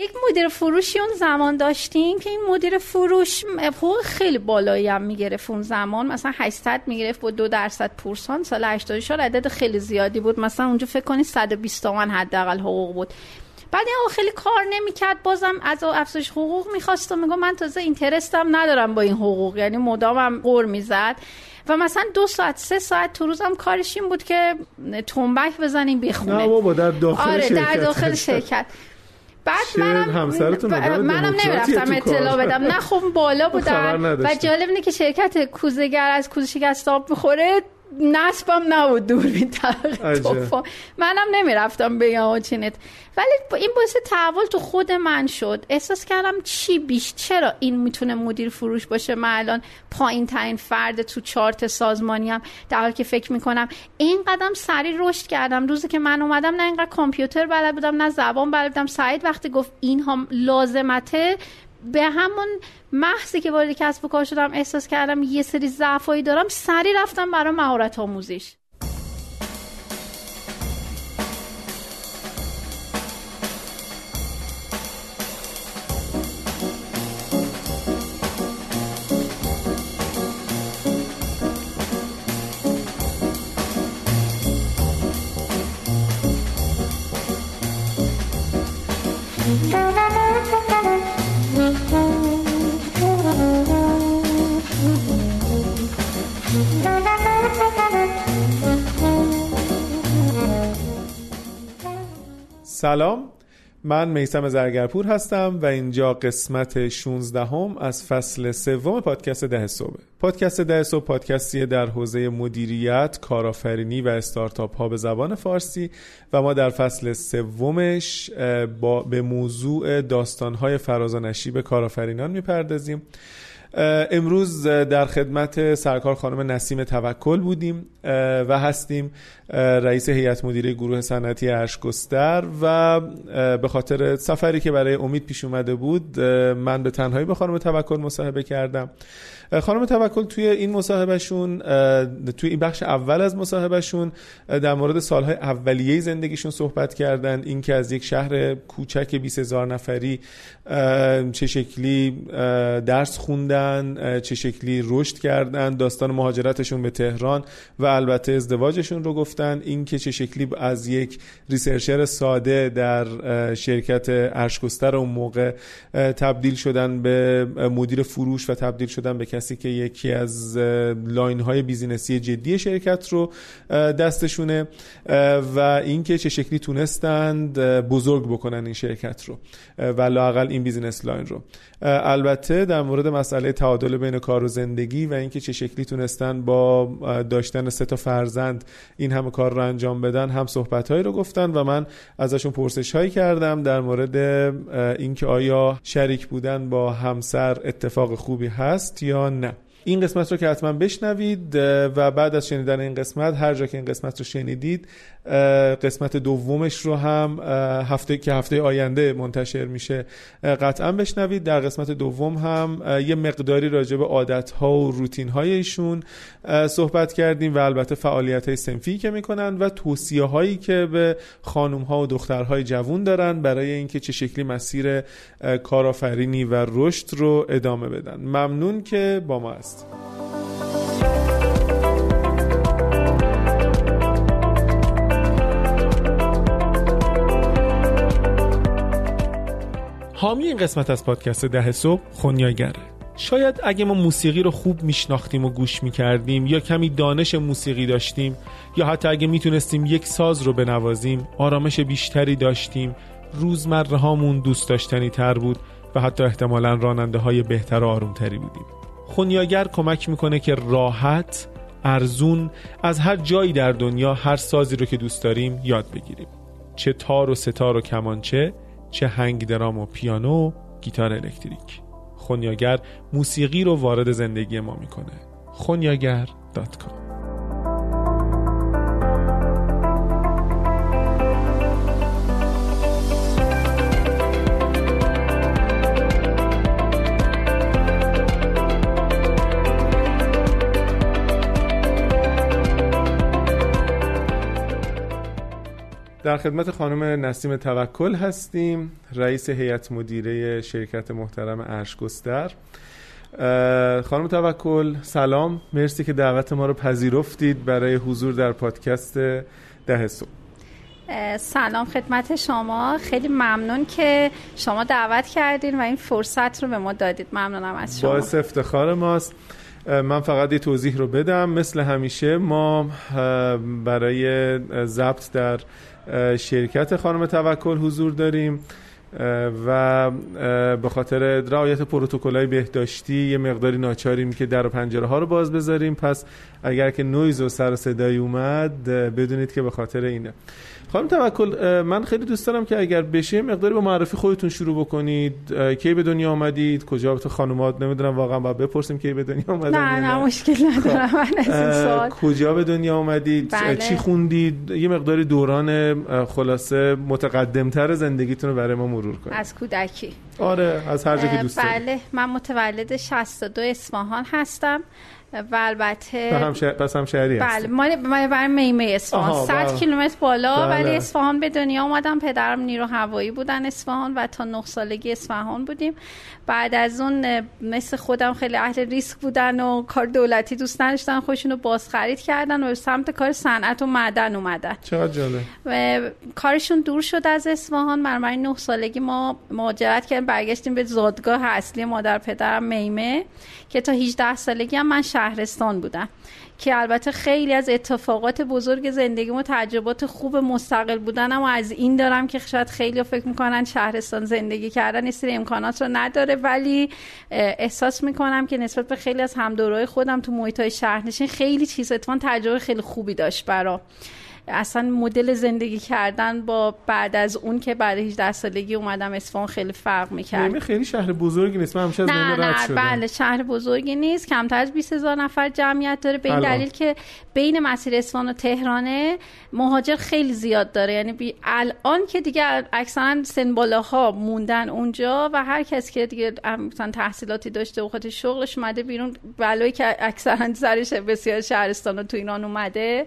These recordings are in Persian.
یک مدیر فروشی اون زمان داشتیم که این مدیر فروش حقوق خیلی بالایی هم می‌گرفت اون زمان. مثلا 800 می‌گرفت با دو درصد پورسان. سال 84 عدد خیلی زیادی بود. مثلا اونجا فکر کنید 120 تومن حداقل حقوق بود. بعد این خیلی کار نمی‌کرد. بازم از افزایش حقوق می‌خواست و میگم من تازه اینترستم ندارم با این حقوق. یعنی مدامم قور می‌زد. و مثلا دو ساعت سه ساعت تو روزم کارش این بود که تنبک بزنیم بخونه نه بابا در داخل آره در داخل شرکت. بعد منم همسرتون منم نمی‌رفتم اطلاع بدم. نه خب بالا بودن. و جالب اینه که شرکت کوزگر از کوزه شکست آب می‌خوره. نصبم نبود دور طبقه منم نمی‌رفتم بگم چینت ولی این باعث تحول تو خود من شد. احساس کردم چی بیش؟ چرا این می‌تونه مدیر فروش باشه؟ من الان پایین ترین فرد تو چارت سازمانی هم در حالی که فکر می‌کنم این قدم سریع رشد کردم. روزی که من اومدم نه اینقدر کامپیوتر بلد بودم نه زبان بلد بودم. سعید وقتی گفت این هم لازمته به همون محضی که وارد کسب و کار شدم احساس کردم یه سری ضعفایی دارم سری رفتم برای مهارت آموزش. سلام من میسم زرگرپور هستم و اینجا قسمت 16 هم از فصل سوم پادکست ده صبح. پادکست ده صبح پادکستی در حوزه مدیریت، کارآفرینی و استارتاپ ها به زبان فارسی و ما در فصل سومش با به موضوع داستان های فراز و نشیب کارآفرینان می‌پردازیم. امروز در خدمت سرکار خانم نسیم توکل بودیم و هستیم رئیس هیئت مدیره گروه صنعتی ارشگستر و به خاطر سفری که برای امید پیش اومده بود من به تنهایی با خانم توکل مصاحبه کردم. خانم توکل توی این مصاحبهشون توی این بخش اول از مصاحبهشون در مورد سالهای اولیه زندگیشون صحبت کردن. اینکه از یک شهر کوچک 20 هزار نفری چه شکلی درس خوندن چه شکلی رشد کردن داستان مهاجرتشون به تهران و البته ازدواجشون رو گفتن. اینکه چه شکلی از یک researcher ساده در شرکت عرش گستر اون موقع تبدیل شدن به مدیر فروش و تبدیل شدن به کسی که یکی از line های business ی جدی شرکت رو دستشونه و اینکه چه شکلی تونستند بزرگ بکنن این شرکت رو و لاقل این business line رو. البته در مورد مسئله تعادل بین کار و زندگی و اینکه چه شکلی تونستن با داشتن سه تا فرزند این همه کار رو انجام بدن هم صحبت هایی رو گفتن و من ازشون پرسش هایی کردم در مورد اینکه آیا شریک بودن با همسر اتفاق خوبی هست یا نه. این قسمت رو که حتما بشنوید و بعد از شنیدن این قسمت هر جا که این قسمت رو شنیدید قسمت دومش رو هم هفته که هفته آینده منتشر میشه. قطعا بشنوید. در قسمت دوم هم یه مقداری راجع به عادت ها و روتین های ایشون صحبت کردیم و البته فعالیت های سنفی که می‌کنن و توصیه هایی که به خانم ها و دخترهای جوون دارن برای اینکه چه شکلی مسیر کارآفرینی و رشد رو ادامه بدن. ممنون که با ما هست حامی این قسمت از پادکست ده صبح خونیاگره. شاید اگه ما موسیقی رو خوب میشناختیم و گوش می‌کردیم یا کمی دانش موسیقی داشتیم یا حتی اگه می‌تونستیم یک ساز رو بنوازیم آرامش بیشتری داشتیم روزمره هامون دوست داشتنی تر بود و حتی احتمالا راننده های بهتر و آرومتری بودیم. خونیاگر کمک می‌کنه که راحت ارزون از هر جایی در دنیا هر سازی رو که دوست داریم یاد بگیریم. چه تار و ستار و کمانچه چه هنگ درام و پیانو گیتار الکتریک. خونیاگر موسیقی رو وارد زندگی ما می‌کنه. خونیاگر.com در خدمت خانم نسیم توکل هستیم رئیس هیئت مدیره شرکت محترم ارشگستر خانم توکل سلام. مرسی که دعوت ما رو پذیرفتید برای حضور در پادکست ده صبح. سلام خدمت شما. خیلی ممنون که شما دعوت کردین و این فرصت رو به ما دادید. ممنونم از شما. باعث افتخار ماست. من فقط یه توضیح رو بدم. مثل همیشه ما برای ضبط در شرکت خانم توکل حضور داریم و به خاطر رعایت های بهداشتی یه مقداری ناچاریم که در و پنجره ها رو باز بذاریم. پس اگر که نویز و سر صدایی اومد بدونید که به خاطر اینه. خانم توکل من خیلی دوست دارم که اگر بشه مقداری با معرفی خودتون شروع بکنید. کی به دنیا آمدید؟ کجا؟ به خانومات نمی‌دونم واقعا باید بپرسیم کی به دنیا آمدید نه نه مشکل ندارم. خب. کجا به دنیا آمدید؟ بله. چی خوندید؟ یه مقداری دوران خلاصه متقدمتر زندگیتون رو برای ما مرور کنید. از کودکی. آره از هر جا که دوست بله من متولد 62 اصفهان هستم. و البته پس هم شهری بله ما برای میمه اصفهان 100 بله. کیلومتر بالا بله. ولی اصفهان به دنیا اومدم پدرم نیرو هوایی بودن اصفهان و تا 9 سالگی اصفهان بودیم بعد از اون مثل خودم خیلی اهل ریسک بودن و کار دولتی دوست نداشتن خودشونو باز خرید کردن و سمت کار صنعت و معدن اومدن. چقدر جالب. و کارشون دور شد از اصفهان. برای 9 سالگی ما مهاجرت کردیم برگشتیم به زادگاه اصلی مادر پدرم میمه که تا 18 سالگی هم من شهرستان بودم. که البته خیلی از اتفاقات بزرگ زندگی و تجربات خوب مستقل بودنم و از این دارم که شاید خیلی فکر می‌کنن شهرستان زندگی کردن این امکانات رو نداره ولی احساس می‌کنم که نسبت به خیلی از همدورای خودم تو محیط های شهرنشین خیلی چیز اتفاقا تجربه خیلی خوبی داشت برا اصلا مدل زندگی کردن با بعد از اون که بعد 18 سالگی اومدم اصفهان خیلی فرق می‌کرد. خیلی شهر بزرگی نیست. من همیشه از نه نه بله شهر بزرگی نیست. کمتر از 20 هزار نفر جمعیت داره. به این دلیل که بین مسیر اصفهان و تهرانه مهاجر خیلی زیاد داره. یعنی بی الان که دیگه اکثرا سن بالاها موندن اونجا و هر کس که دیگه مثلا تحصیلاتی داشته و خودش شغلش اومده بیرون بلایی که اکثرا سرش بسیار شهرستان و تو اینان اومده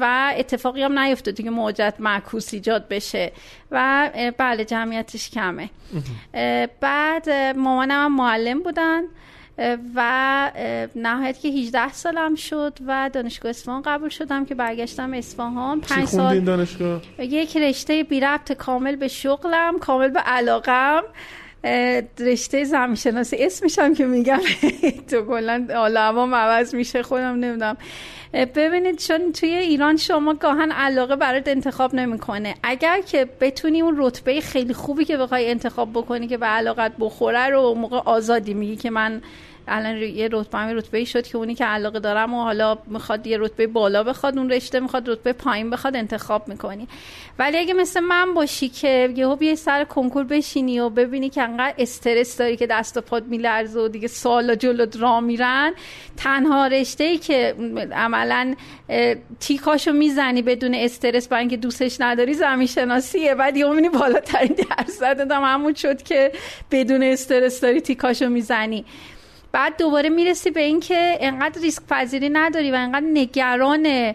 و اتفاقی هم نیفتاد که موجت معکوس ایجاد بشه. و بله جمعیتش کمه. بعد مامانم هم معلم بودن. و نهایت که 18 سالم شد و دانشگاه اصفهان قبول شدم که برگشتم اصفهان. 5 سال دانشگاه؟ یک رشته بی ربط کامل به شغلم کامل به علاقم. رشته زمین شناسی اسمشم که میگم تو کلا عالم عوض میشه خودم نمی‌دونم. ببینید چون توی ایران شما گاهن علاقه برات انتخاب نمی‌کنه. اگر که بتونی اون رتبه خیلی خوبی که بخوای انتخاب بکنی که به علاقت بخوره رو موقع آزادی میگی که من الان یه رتبه هم رتبه شد که اونی که علاقه دارم و حالا می‌خواد یه رتبه بالا بخواد اون رشته می‌خواد رتبه پایین بخواد انتخاب می‌کنی. ولی اگه مثل من باشی که یهو یه سر کنکور بشینی و ببینی که انقدر استرس داری که دست و پات میلرزه و دیگه سالا جلو را میرن تنها رشته ای که عملا تیکاشو می‌زنی بدون استرس برای اینکه دوستش نداری زمین شناسیه بعد یهو می‌بینی بالاترین درصد همون شد که بدون استرس داری تیکاشو می‌زنی. بعد دوباره می‌رسی به اینکه انقدر ریسک پذیری نداری و انقدر نگران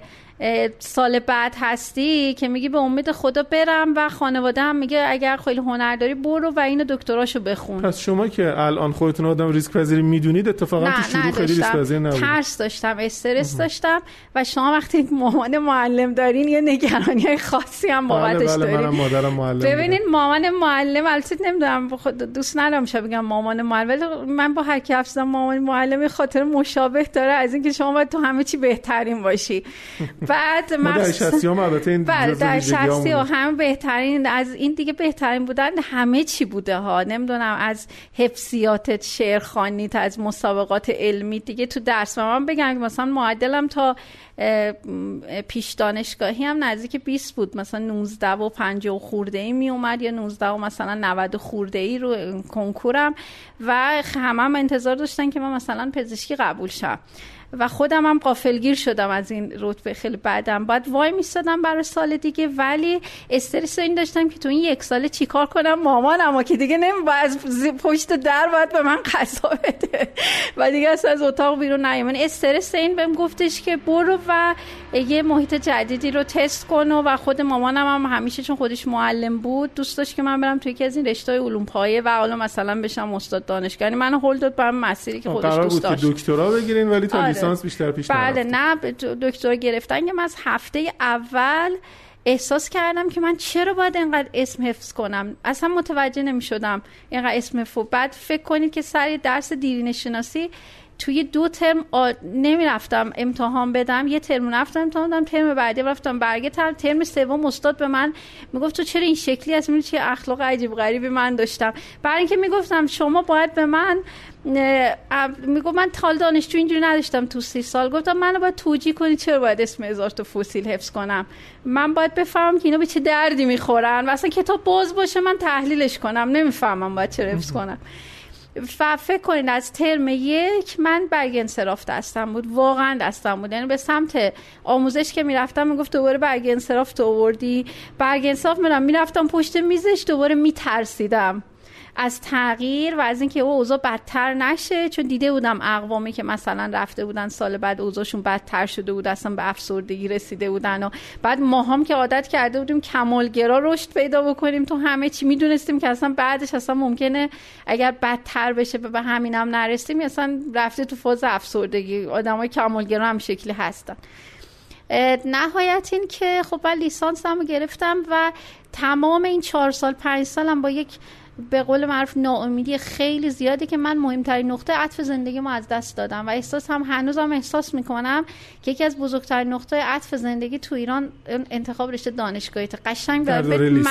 سال بعد هستی که میگی به امید خدا برم و خانواده هم میگه اگر خیلی هنر داری برو و اینو دکتراشو بخون. پس شما که الان خودتون آدم ریسک پذیری می‌دونید اتفاقا تو شروع خیلی ریسک پذیر نبود. ترس داشتم استرس داشتم و شما وقتی مامان معلم دارین یه نگرانی خاصی هم بله، بابتش بله دارین. مادرم معلم ببینید مامان معلم البته نمی‌دونم دوست ندارم شب بگم مامان معلم من با هر کی مامان معلم خاطر مشابه داره از اینکه شما باید تو همه چی بهترین باشی. بعد ما در شخصی هم البته این بله در شخصی و هم بهترین از این دیگه بهترین بودن همه چی بوده ها. نمی‌دونم از حفظیاتت شعرخوانیت از مسابقات علمی دیگه تو درس من بگم که مثلا معدلم تا پیش دانشگاهی هم نزدیک 20 بود. مثلا 19 و 50 خورده ای می اومد یا 19 و مثلا 90 خورده ای رو کنکورم و همه هم انتظار داشتن که من مثلا پزشکی قبول شم. و خودم هم قافلگیر شدم از این رتبه خیلی بعدم. بعد وای میستادم برای سال دیگه ولی استرس این داشتم که تو این یک ساله چیکار کنم؟ مامان اما که دیگه نمی از پشت در باید به من قضا بده. و دیگه اصلا از اتاق بیرون نیام استرس این بهم گفتش که برو و یه محیط جدیدی رو تست کن و خود مامانم هم همیشه چون خودش معلم بود دوست داشت که من برم توی یکی از این رشته علوم پایه و حالا مثلا بشم استاد دانشگاه. یعنی من هول داد مسیری که خودش دوست داشت. دکترا بگیرین ولی تا آره. لیسانس بیشتر پیش بله نه دکترا گرفتن. که من از هفته اول احساس کردم که من چرا باید اینقدر اسم حفظ کنم؟ اصلا متوجه نمی شدم اینقدر اسم فو بعد فکر کنید که سر درس دیرین شناسی توی دو ترم آ... نمی رفتم امتحان بدم. یه ترم رفتم امتحان بدم ترم بعدی رفتم برگه ترم ترم سوم استاد به من می‌گفت تو چرا این شکلی هستی؟ چه اخلاق عجیب غریبی من داشتم. برای اینکه می‌گفتم شما باید به من می‌گفت من تال دانشجو اینجوری نداشتم تو سی سال. گفتم منو باید توجیه کنی چرا باید اسم هزار تا فسیل حفظ کنم. من باید بفهمم که اینا به چه دردی می‌خورن و اصلا کتاب باز باشه من تحلیلش کنم. نمی‌فهمم باید چرا حفظ کنم. و فکر کنید از ترم یک من برگ انصراف دستم بود. واقعا دستم بود. یعنی به سمت آموزش که می‌رفتم می‌گفت دوباره برگ انصراف تو آوردی. برگ انصراف میرم می‌رفتم پشت میزش دوباره میترسیدم. از تغییر و از اینکه او اوضاع بدتر نشه. چون دیده بودم اقوامی که مثلا رفته بودن سال بعد اوضاعشون بدتر شده بود اصلا به افسردگی رسیده بودن و بعد ماهام که عادت کرده بودیم کمالگرا رشد پیدا بکنیم. تو همه چی می‌دونستیم که اصلا بعدش اصلا ممکنه اگر بدتر بشه به همینم هم نرسیم اصلا رفته تو فاز افسردگی. آدمای کمالگرا هم شکلی هستن. نهایت این که خب من لیسانس هم گرفتم و تمام این چهار سال پنج سالم با یک به قول معروف ناامیدی خیلی زیادی که من مهمترین نقطه عطف زندگی ما از دست دادم. و احساس هم هنوزم احساس می‌کنم که یکی از بزرگترین نقطه عطف زندگی تو ایران انتخاب رشته دانشگاهی. تو قشنگ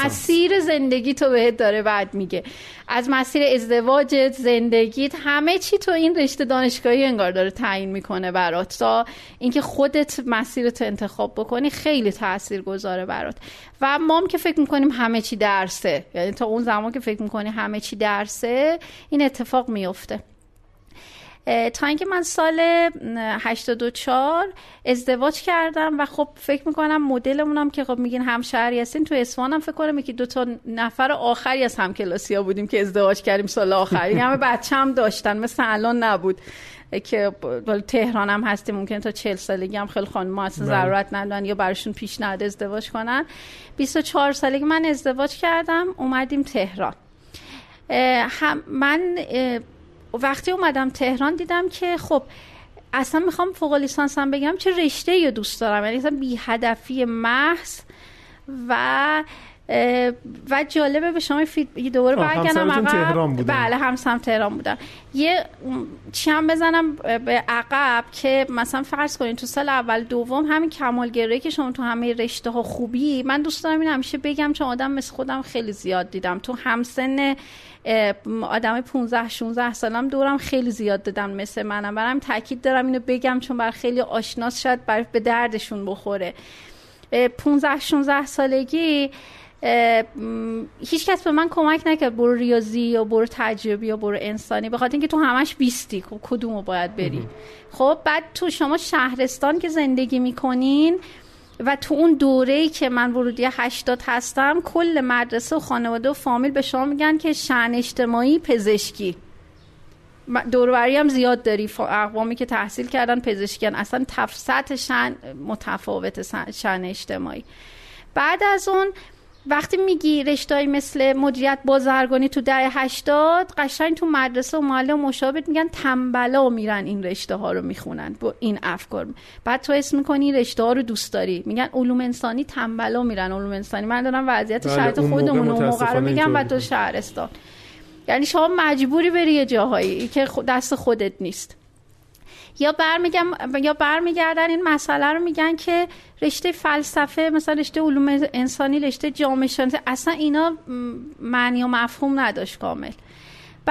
مسیر زندگی تو بهت داره بعد میگه. از مسیر ازدواجت زندگیت همه چی تو این رشته دانشگاهی انگار داره تعیین می‌کنه برات. تا اینکه خودت مسیرت انتخاب بکنی خیلی تاثیر گذاره برات. و ما که فکر می‌کنیم همه چی درسه. یعنی تا اون زمان که فکر می‌کنی همه چی درسه این اتفاق میفته تا اینکه من سال 84 ازدواج کردم و خب فکر می‌کنم مدلمونم که خب میگین همشهری هستین. تو اسوان فکر کنم که دو تا نفر آخری از همکلاسی ها بودیم که ازدواج کردیم سال آخری همه بچه هم داشتن مثل الان نبود. که تهران هم هستیم ممکن تا چل سالگی هم خیلی خانم ما اصلا بله. ضرورت ندارن یا براشون پیشنهاد ازدواج کنن. 24 سالگی من ازدواج کردم اومدیم تهران. هم من وقتی اومدم تهران دیدم که خب اصلا می‌خوام فوق لیسانسم بگم چه رشته یا دوست دارم؟ یعنی اصلا بی هدفی محض و و جالبه به شما فید دوباره برگردم تهران بودن. بله همسم تهران بودن یه چی هم بزنم به عقب که مثلا فرض کنید تو سال اول دوم همین کمالگرایی که شما تو همه رشته ها خوبی من دوست دارم این همیشه بگم چون آدم مثل خودم خیلی زیاد دیدم. تو همسن آدم 15 16 سالم دورم خیلی زیاد دادم مثل منم. برام تاکید دارم اینو بگم چون بر خیلی آشناس شاید بر به دردشون بخوره. 15 16 سالگی هیچ کس به من کمک نکرد برو ریاضی یا برو تجربی یا برو انسانی بخاطر اینکه تو همش بیستی خب کدومو باید بری؟ خب بعد تو شما شهرستان که زندگی می‌کنین و تو اون دوره ای که من ورودی 80 هستم کل مدرسه و خانواده و فامیل به شما میگن که شن اجتماعی پزشکی. دوروری هم زیاد داری. اقوامی که تحصیل کردن پزشکیان. اصلا تفسط شن متفاوت شن اجتماعی. بعد از اون وقتی میگی رشتهایی مثل مدیریت بازرگانی تو ده هشتاد قشنگ تو مدرسه و معلم و مشابه میگن تنبلا میرن این رشته ها رو می‌خونن با این افکار. بعد تو اسم می‌کنی رشته ها رو دوست داری. میگن علوم انسانی تنبلا میرن علوم انسانی. من دارم وضعیت بله، شرط خودمون اون موقع رو میگم و تو شهرستان. یعنی شما مجبوری بری یه جاهایی که دست خودت نیست. یا برمیگم یا برمیگردن این مسئله رو میگن که رشته فلسفه مثلا رشته علوم انسانی رشته جامعه شناسی اصلا اینا معنی و مفهوم نداشت کامل.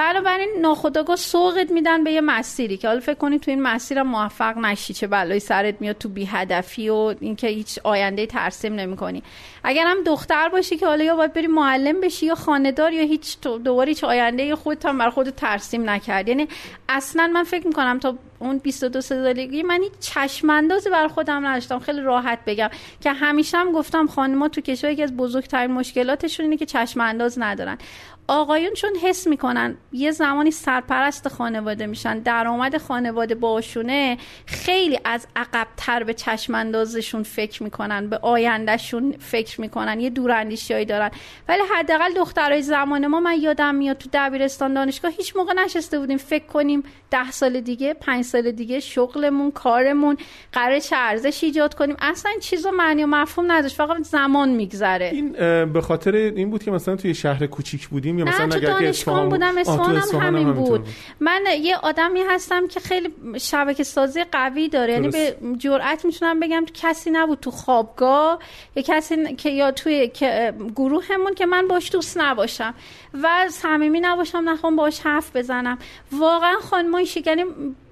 بنابراین ناخداگاه سوقت میدن به یه مسیری که حالا فکر کنی تو این مسیر موفق نشی چه بلایی سرت میاد تو بی هدفی و اینکه هیچ آینده ترسیم نمی‌کنی. اگر هم دختر باشی که حالا یا باید بری معلم بشی یا خاندار یا هیچ دوباره هیچ آینده خودت هم بر خود ترسیم نکرد. یعنی اصلا من فکر می‌کنم تا اون 22 سالگی من هیچ چشم اندازی بر خودم نداشتم. خیلی راحت بگم که همیشه هم گفتم خانم‌ها تو کشور یکی از بزرگترین مشکلاتشون اینه که چشم انداز ندارن. آقایون چون حس می‌کنن یه زمانی سرپرست خانواده میشن درآمد خانواده باشونه خیلی از عقبتر به چشم اندازشون فکر می‌کنن به آیندهشون فکر می‌کنن یه دوراندیشیایی دارن. ولی حداقل دخترای زمان ما من یادم میاد تو دبیرستان دانشگاه هیچ موقع نشسته بودیم فکر کنیم ده سال دیگه پنج سال دیگه شغلمون کارمون قرار چه ارزش ایجاد کنیم. اصلا این چیزا معنی و مفهوم نداشت فقط زمان میگذره. این به خاطر این بود که مثلا توی شهر کوچیک بودیم یا مثلا اگر دانشگاه بودم اصفهان هم همین بود. من یه آدمی هستم که خیلی شبکه سازی قوی داره یعنی به جرئت می‌تونم بگم کسی نبود تو خوابگاه یا کسی که یا توی گروهمون که من باش دوست نباشم و صمیمی نباشم نخوام باش حرف بزنم. واقعا خانمای یعنی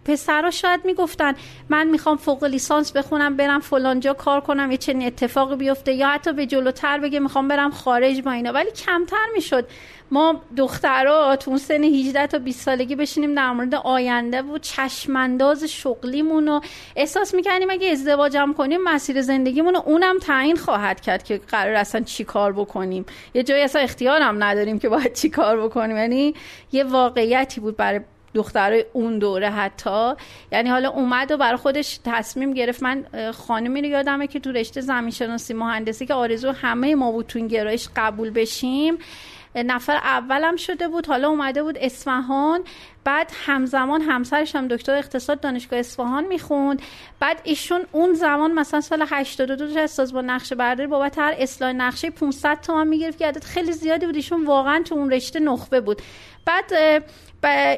پسرا شاید می‌گفتن من می‌خوام فوق لیسانس بخونم برم فلانجا کار کنم یه چنین اتفاقی بیفته یا حتی به جلوتر بگه می‌خوام برم خارج با اینا. ولی کمتر می‌شد. ما دخترها تو اون سن 18 تا 20 سالگی بشینیم در مورد آینده و چشمانداز شغلیمون رو احساس می‌کنیم اگه ازدواجم کنیم مسیر زندگیمون رو اونم تعیین خواهد کرد که قرار اصلا چی کار بکنیم. یه جایی اصلا اختیارم نداریم که باید چی کار بکنیم. یعنی یه واقعیتی بود برای دخترای اون دوره حتی. یعنی حالا اومد و برای خودش تصمیم گرفت. من خانمی رو یادمه که تو رشته زمین شناسی مهندسی که آرزو همه ما بود تو گرایش قبول بشیم نفر اولم شده بود. حالا اومده بود اصفهان. بعد همزمان همسرش هم دکتر اقتصاد دانشگاه اصفهان می‌خوند. بعد ایشون اون زمان مثلا سال 82 از با نقشه برداری بابت هر اصلاح نقشه 500 تومن می‌گرفت. که عدد خیلی زیادی بود ایشون واقعا تو اون رشته نخبه بود. بعد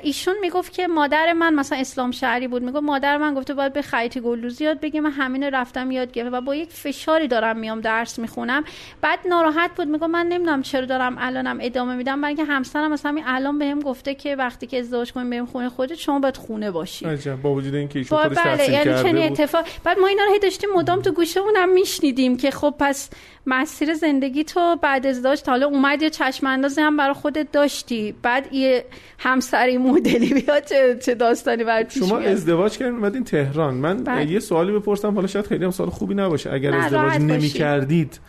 ایشون می‌گفت که مادر من مثلا اسلام شهری بود می‌گفت مادر من گفته باید به خیط گلدوزی یاد بگیم من همین رفتم یاد گرفتم و با یک فشاری دارم میام درس می‌خونم. بعد ناراحت بود می‌گفت من نمی‌دونم چرا دارم الانم ادامه میدم برای اینکه همسرم مثلا همین الان بهم گفته که وقتی که ازدواج کنیم بریم خونه خودت شما باید خونه باشی. با وجود اینکه ایشون خودش بله یعنی چنین اتفاق بعد ما اینا رو داشتیم مدام تو گوشمون هم میشنیدیم که خب پس مسیر زندگی تو بعد ازدواج تا حالا اومد یه چشم اندازی هم برای خودت داشتی. بعد یه همسری مدلی بیاد چه, چه داستانی بر شما ازدواج کردین اومدین تهران. من بله. یه سوالی بپرسم حالا شاید خیلی هم سوال خوبی نباشه. اگر ازدواج نمی کردید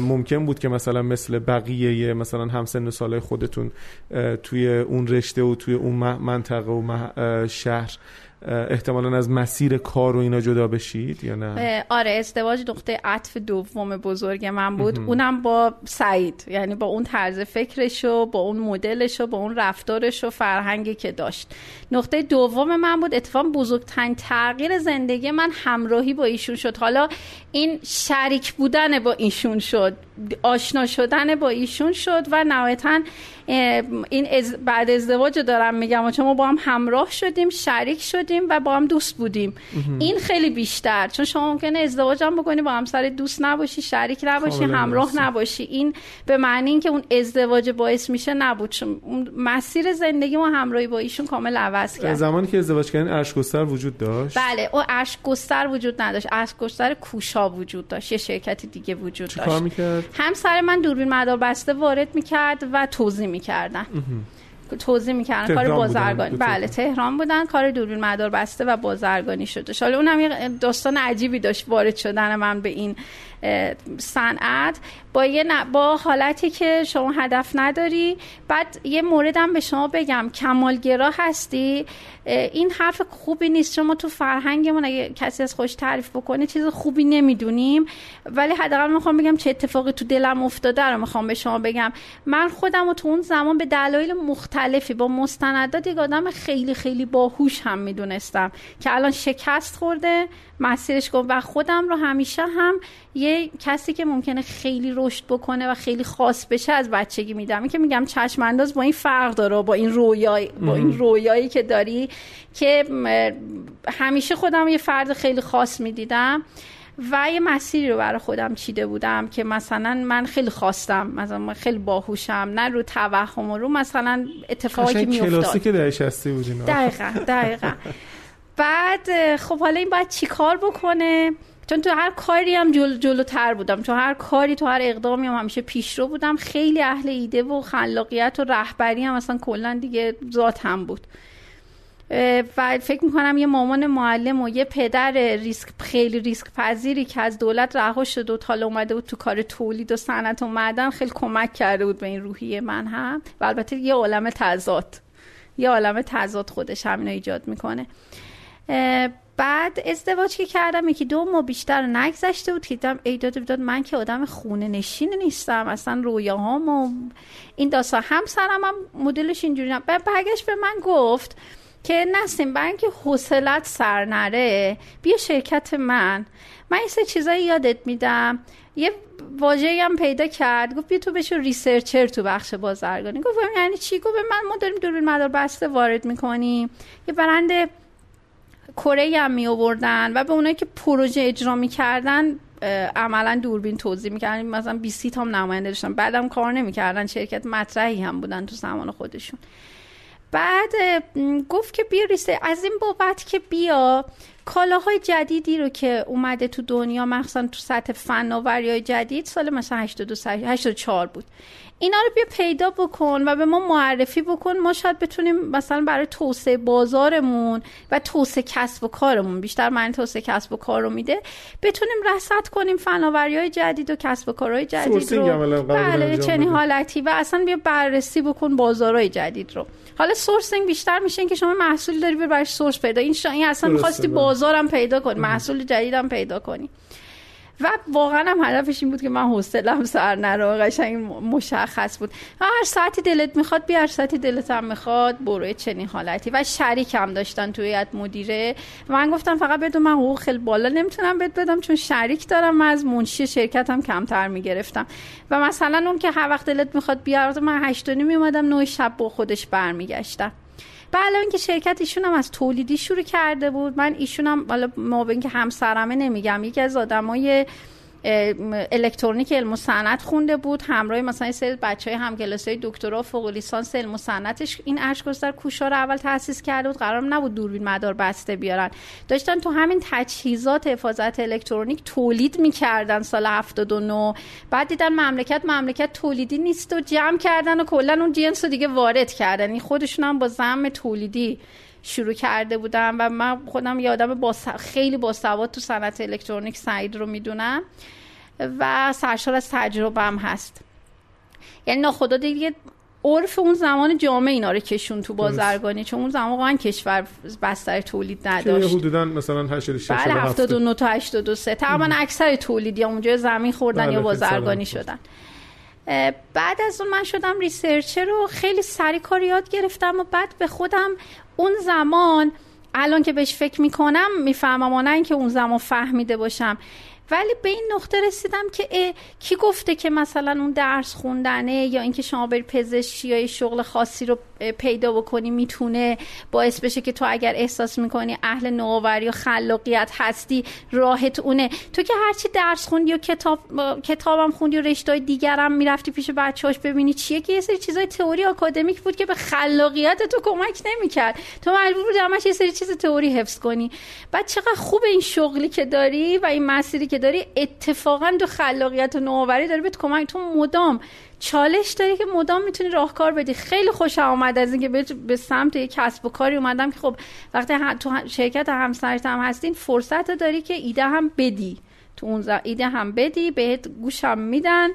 ممکن بود که مثلا مثل بقیه مثلا همسن سالای خودتون توی اون رشته و توی اون منطقه و شهر احتمالا از مسیر کار و اینا جدا بشید یا نه؟ آره ازدواج نقطه عطف دوم بزرگ من بود. اونم با سعید یعنی با اون طرز فکرش و با اون مدلش و با اون رفتارش و فرهنگی که داشت. نقطه دوم من بود اتفاق بزرگترین تغییر زندگی من همراهی با ایشون شد. حالا این شریک بودن با ایشون شد. آشنا شدن با ایشون شد و نهایتا این از بعد ازدواج دارم میگم چون ما با هم همراه شدیم شریک شدیم و با هم دوست بودیم. این خیلی بیشتر. چون شما ممکنه ازدواج هم بکنی با همسر دوست نباشی شریک نباشی همراه نباشی. این به معنی اینکه اون ازدواج باعث میشه نبود. چون مسیر زندگی ما همراهی با ایشون کامل عوض کرد. زمانی که ازدواج کردن اشکستر وجود داشت؟ بله او اشکستر وجود نداشت. اشکستر کوشا وجود داشت. یه شرکت دیگه وجود داشت. می‌کرد؟ همسر من دوربین مدار بسته وارد می‌کرد و توضیح می‌کردن. توضیح می‌کردن. کار بازرگانی. بله تهران. بودن. کار دوربین مدار بسته و بازرگانی شده حالا اونم یه داستان عجیبی داشت وارد شدن من به این صنعت با یه با حالتی که شما هدف نداری. بعد یه موردم به شما بگم. کمالگرا هستی. این حرف خوبی نیست. شما تو فرهنگمون اگه کسی از خوش تعریف بکنه چیز خوبی نمی‌دونیم. ولی حداقل می‌خوام بگم چه اتفاقی تو دلم افتاده رو می‌خوام به شما بگم. من خودم و تو اون زمان به دلایل مختلفی با مستندات یک آدم خیلی خیلی باهوش هم می‌دونستم که الان شکست خورده. مسیرش گفت و خودم رو همیشه هم یه کسی که ممکنه خیلی رشد بکنه و خیلی خاص بشه از بچگی میدم. این که میگم چشم انداز با این فرق داره با این رویای با این رویایی که داری که همیشه خودم یه فرد خیلی خاص می‌دیدم و یه مسیری رو برای خودم چیده بودم که مثلا من خیلی خواستم مثلا من خیلی باهوشم نه رو توهم و رو مثلا اتفاقی که میافتاد. کلاسی که دهش بودین دقیقا دقیقا. بعد خب حالا این باید چی کار بکنه؟ چون تو هر کاری هم جل جلوتر بودم. تو هر کاری تو هر اقدامی هم همیشه پیشرو بودم. خیلی اهل ایده و خلاقیت و رهبری هم اصلا کلا دیگه ذات هم بود. و فکر می‌کنم یه مامان معلم و یه پدر ریسک خیلی ریسک پذیری که از دولت رها شد و حالا اومده بود تو کار تولید و صنعت و معدن خیلی کمک کرده بود به این روحیه من هم. و البته یه عالم تضاد. یه عالم تضاد خودش همینو ایجاد می‌کنه. بعد ازدواج که کردم یکی دو ماه بیشتر نگذشته بود که دیدم ایداد بیداد من که آدم خونه نشین نیستم. اصلا رویاهام و این داستان. همسرم هم مدلش اینجوری نه برگشت به من گفت که نسیم برای اینکه حوصلت سر نره بیا شرکت من. من این سه چیزایی یادت میدم. یه واژه‌ای هم پیدا کرد. گفت بیا تو بشو ریسرچر تو بخش بازرگانی. گفتم یعنی چی؟ گفت من ما داریم دوربین مدار بسته وارد می‌کنیم. یه برنده کره هم می آوردن و به اونایی که پروژه اجرا می‌کردن عملا دوربین توضیح می‌کردن مثلا 20 هم نماینده داشتن. بعدم کار نمی‌کردن شرکت مطرحی هم بودن تو زمان خودشون. بعد گفت که بیا ریسه از این بابت که بیا کالاهای جدیدی رو که اومده تو دنیا مخصوصا تو سطح فناوری های جدید سال مثلا 82 84 بود. اینا رو بیا پیدا بکن و به ما معرفی بکن. ما شاید بتونیم مثلا برای توسعه بازارمون و توسعه کسب و کارمون بیشتر معنی توسعه کسب و کار رو میده بتونیم رصد کنیم فناوری های جدید و کسب و کارهای جدید رو. بله چنین حالتی. و اصلا بیا بررسی بکن بازارهای جدید رو. حالا سورسینگ بیشتر میشه این که شما محصول داری برای سورس پیدا. این, این اصلا می‌خواستی بله. بازارم پیدا کنی محصول جدیدم پیدا کنی. و واقعا هم هدفش این بود که من حوصله‌ام سر نره قشنگ مشخص بود. هر ساعتی دلت می‌خواد بیا هر ساعتی دلت هم می‌خواد بروی چنین حالتی. و شریکم داشتن توی هیئت مدیره. من گفتم فقط بدون من حقوق خیلی بالا نمی‌تونم بهت بدم چون شریک دارم. من از منشی شرکتم کمتر می‌گرفتم. و مثلا اون که هر وقت دلت می‌خواد بیا من هشت و نیم نه شب با خودش برمیگشتم. بله اینکه شرکت ایشون هم از تولیدی شروع کرده بود. من ایشون هم حالا ما که همسرمه نمیگم یکی از آدمای الکترونیک علم و صنعت خونده بود. همراه مثلا سری بچه های همکلاسی دکترا فوق لیسانس علم و صنعتش این اشکاس در کوشا رو اول تاسیس کرده بود. قرار نبود دوربین مدار بسته بیارن. داشتن تو همین تجهیزات حفاظت الکترونیک تولید می‌کردن سال 79 بعد دیدن مملکت مملکت تولیدی نیست و جمع کردن و کلا اون جنس رو دیگه وارد کردن. این خودشون هم با زم تولیدی. شروع کرده بودم و من خودم یادم با خیلی باسواد تو صنعت الکترونیک سعید رو می‌دونم و سرشار از تجربه هم هست. یعنی ناخدا دیگه عرف اون زمان جامعه اینا رو کشون تو بازرگانی چون اون زمان واقعا کشور بستر تولید نداشت. حدودا مثلا 86 بله 79 تا 83 تقریبا اکثر تولیدی ها اونجا زمین خوردن بله، یا بازرگانی شدن. بعد از اون من شدم ریسرچر رو خیلی سری کار یاد گرفتم و بعد به خودم اون زمان الان که بهش فکر می‌کنم می‌فهمم نه اینکه اون زمان فهمیده باشم. ولی به این نقطه رسیدم که کی گفته که مثلا اون درس خوندنه یا اینکه شما بری پزشکی یا شغل خاصی رو پیدا بکنی می‌تونه باعث بشه که تو اگر احساس می‌کنی اهل نوآوری و خلاقیت هستی راحت اونه. تو که هرچی درس خوندی و کتاب کتابم خوندی و رشته دیگرم می‌رفتی پیش بچه‌هاش ببینی چیه که یه سری چیزای تئوری آکادمیک بود که به خلاقیت تو کمک نمی‌کرد. تو مجبور بودی همش یه سری چیز تئوری حفظ کنی. بعد چقدر خوب این شغلی که داری و این مسیری که داری اتفاقا تو خلاقیت و نوآوری داره بهت کمک. تو مدام چالش داری که مدام می‌تونی راهکار بدی. خیلی خوش آمد از اینکه به سمت یک کسب و کاری اومدم که خب وقتی تو شرکت همسرت هم هستین فرصت داری که ایده هم بدی. تو اون ایده هم بدی بهت گوشم میدن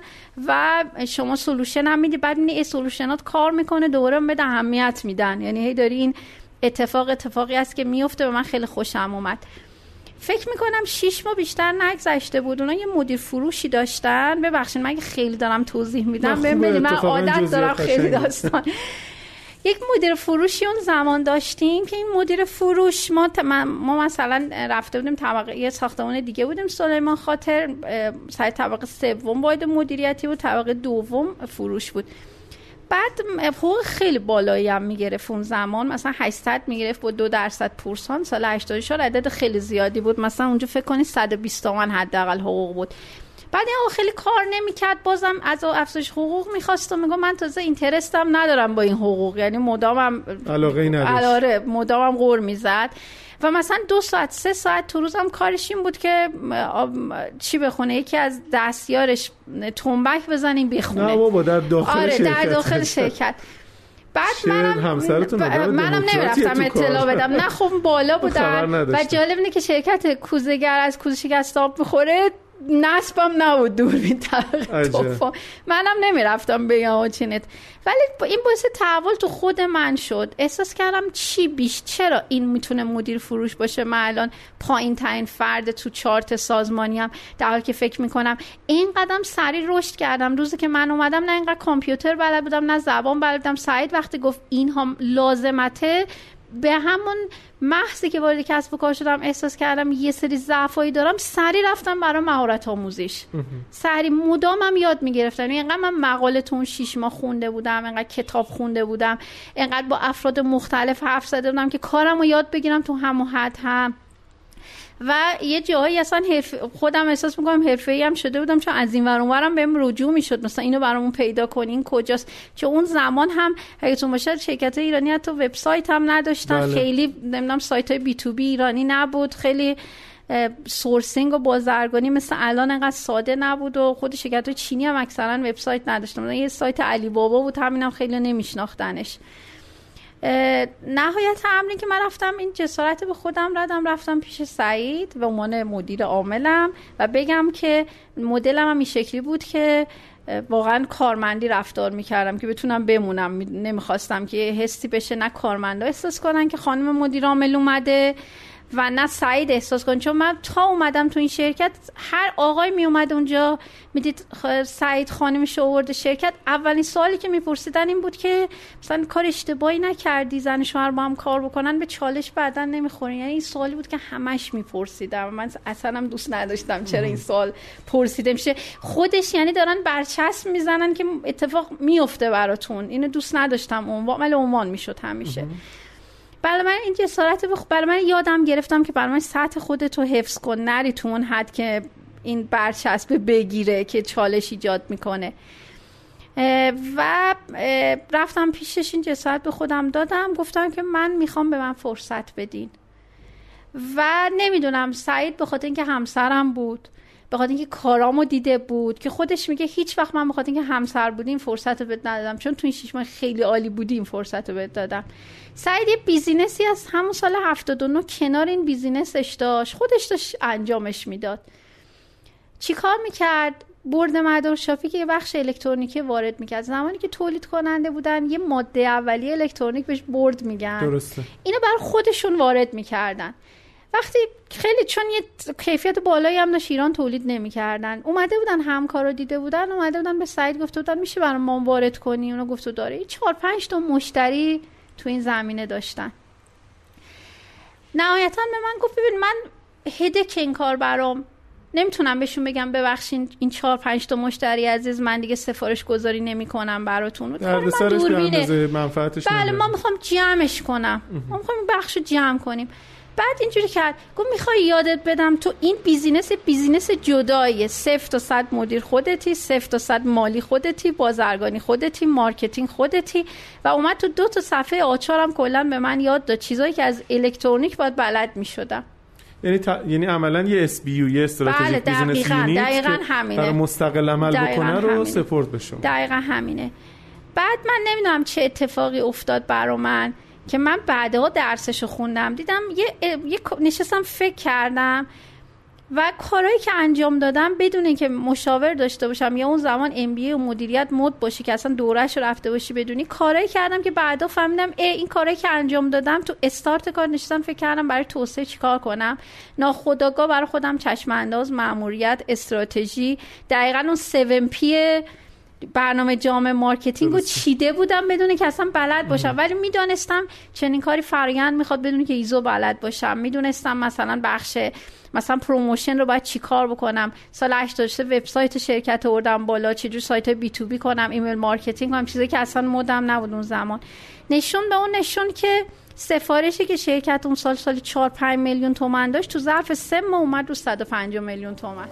و شما سلوشن هم میدی. بعد این سلوشنات کار می‌کنه دوباره بده اهمیت میدن. یعنی هی داری این اتفاق اتفاقی است که میفته به من خیلی خوشم اومد. فکر می‌کنم شیش ماه بیشتر نگذشته بود. اونا یه مدیر فروشی داشتن. ببخشید من خیلی دارم توضیح میدم من عادت دارم خیلی داستان. یک مدیر فروشی اون زمان داشتیم که این مدیر فروش ما, ما مثلا رفته بودیم طبقه یه ساختمان دیگه بودیم سلیمان خاطر سر طبقه سوم باید مدیریتی بود طبقه دوم فروش بود. بعد حقوق خیلی بالایی هم می‌گرفت اون زمان. مثلا 800 می‌گرفت با دو درصد پورسان. سال 84 عدد خیلی زیادی بود. مثلا اونجا فکر کنید 120 تومن حداقل حقوق بود. بعد این خیلی کار نمی‌کرد. بازم از افزایش حقوق می‌خواست و میگم من تازه اینترستم ندارم با این حقوق. یعنی مدامم علاقه ای نداشت. آره مدامم غور می‌زد. و مثلا دو ساعت سه ساعت تو روزم کارش این بود که چی بخونه یکی از دستیارش تنبک بزنیم بخونه. نه بابا در داخل آره شرکت. در داخل شرکت. بعد منم منم نمی‌رفتم اطلاع بدم. نه خب بالا بودم و جالب اینه که شرکت کوزگر از آب می‌خوره. نصبم نبود دوربین منم نمی‌رفتم بگم چینت ولی این باعث تحول تو خود من شد. احساس کردم چی بیش؟ چرا این می‌تونه مدیر فروش باشه؟ من الان پایین ترین فرد تو چارت سازمانی هم در حالی که فکر می‌کنم این قدم سریع رشد کردم. روزی که من اومدم نه اینقدر کامپیوتر بلد بودم نه زبان بلد بودم. سعید وقتی گفت این هم لازمته به همون محضی که وارد کسب و کار شدم احساس کردم یه سری ضعفایی دارم. سری رفتم برای مهارت آموزش. سری مدامم یاد می‌گرفتم. یعنی اینقدر من مقاله تو شیش ماه خونده بودم اینقدر کتاب خونده بودم اینقدر با افراد مختلف حرف زده بودم که کارم رو یاد بگیرم تو هم و حد هم. و یه جاهایی اصلا خودم احساس می‌کنم حرفه هم شده بودم چون از این ور اونورم بهم رجوع می‌شد. مثلا اینو برامون پیدا کنین کجاست؟ چون اون زمان هم اگهتون باشه شرکت ایرانی حتی وبسایت هم نداشتن. بله. خیلی نمی‌دونم سایت های بی تو بی ایرانی نبود. خیلی سورسینگ و بازرگانی مثل الان انقدر ساده نبود و خود شرکت چینی هم اکثرا وبسایت نداشتن. یه سایت علی بابا بود همینم خیلی نمیشناختنش. نهایت امری که من رفتم این جسارت به خودم ردم رفتم پیش سعید به عنوان مدیر عاملم و بگم که مدلم هم این شکلی بود که واقعا کارمندی رفتار می‌کردم که بتونم بمونم. نمی‌خواستم که حسی بشه نه کارمندا احساس کنن که خانم مدیر عامل اومده. و نه سعید احساس کن چون من تا اومدم تو این شرکت هر آقای می اومد اونجا می‌دید سعید خانمش آورده شرکت. اولین سوالی که میپرسیدن این بود که مثلا کار اشتباهی نکردی زن شوهر با هم کار بکنن به چالش بعدا نمی‌خورین یعنی این سوالی بود که همش میپرسیدم. من اصلا هم دوست نداشتم چرا این سوال پرسیده میشه. خودش یعنی دارن برچسب می‌زنن که اتفاق میفته براتون. اینو دوست نداشتم عنوان ولی عنوان می‌شد همیشه. برای من این جسارت بخ... برای من یادم گرفتم که برای من سطح خودتو حفظ کن. نری تو اون حد که این برچسب بگیره که چالش ایجاد می‌کنه. و رفتم پیشش این جسارت به خودم دادم. گفتم که من می‌خوام به من فرصت بدین. و نمی‌دونم سعید به خاطر اینکه همسرم بود به خاطر اینکه کارامو دیده بود که خودش میگه هیچ وقت من به خاطر اینکه همسر بودیم فرصت رو بهت ندادم. چون تو این شیش ماه خیلی عالی بودیم فرصت رو بهت دادم. سعید یه business ی از همون سال 79 کنار این business ش داشت. خودش داشت انجامش می‌داد. چیکار می‌کرد؟ برد مدار چاپی که یه بخش الکترونیکی وارد می‌کرد. زمانی که تولید کننده بودن یه ماده اولیه الکترونیک بهش برد میگن. درسته. اینو برا خودشون وارد می‌کردن. وقتی خیلی چون یه کیفیت بالایی هم داشت ایران تولید نمی‌کردن. اومده بودن همکار رو دیده بودن اومده بودن به سعید گفته بودن میشه برای ما وارد کنی؟ اونو گفته داره چهار پنج تا مشتری تو این زمینه داشتن. نهایتا به من گفت ببین من headache این کار برام. نمی‌تونم بهشون بگم ببخشین این چهار پنج تا مشتری عزیز من دیگه سفارش گذاری نمی کنم براتون منفعتش بله ما می‌خوام جمعش کنم. ما می‌خوام بخش جمع کنیم. بعد اینجوری کرد. گفت می‌خوای یادت بدم تو این business business جداییه صفر تا صد مدیر خودتی صفر تا صد مالی خودتی بازرگانی خودتی marketing خودتی. و اومد تو دو تا صفحه آچارم کلا به من یاد داد چیزایی که از الکترونیک باید بلد می‌شدم. یعنی یعنی عملا یه SBU یه strategic بله business unit دقیقاً همینه. برای مستقل عمل بکنه رو support بشه دقیقاً همینه. بعد من نمی‌دونم چه اتفاقی افتاد برا من. که من بعدها درسشو خوندم. دیدم یه, یه نشستم فکر کردم و کارهایی که انجام دادم بدون که مشاور داشته باشم یا اون زمان ام و مدیریت مد باشی که اصلا دورش رو رفته باشی بدونی کارهایی کردم که بعدا فهمیدم ای این کارهایی که انجام دادم تو استارت کار نشستم فکر کردم برای توسعه چیکار کنم؟ ناخداگاه برای خودم چشم انداز ماموریت استراتژی دقیقا اون 7 P برنامه جامع marketing رو چیده بودم بدون که اصلا بلد باشم. ولی می‌دانستم چنین کاری فرآیند می‌خواد بدون که ایزو بلد باشم. می‌دونستم مثلا بخش مثلا promotion رو باید چیکار بکنم. سال 83 وبسایت شرکت آوردم بالا چجور سایت B to B کنم email marketing کنم چیزی که اصلا مدم نبود اون زمان. نشون به اون نشون که سفارشی که شرکت اون سال سال 4 5 میلیون تومن داشت تو ظرف سه ماه اومد رو 105 میلیون تومن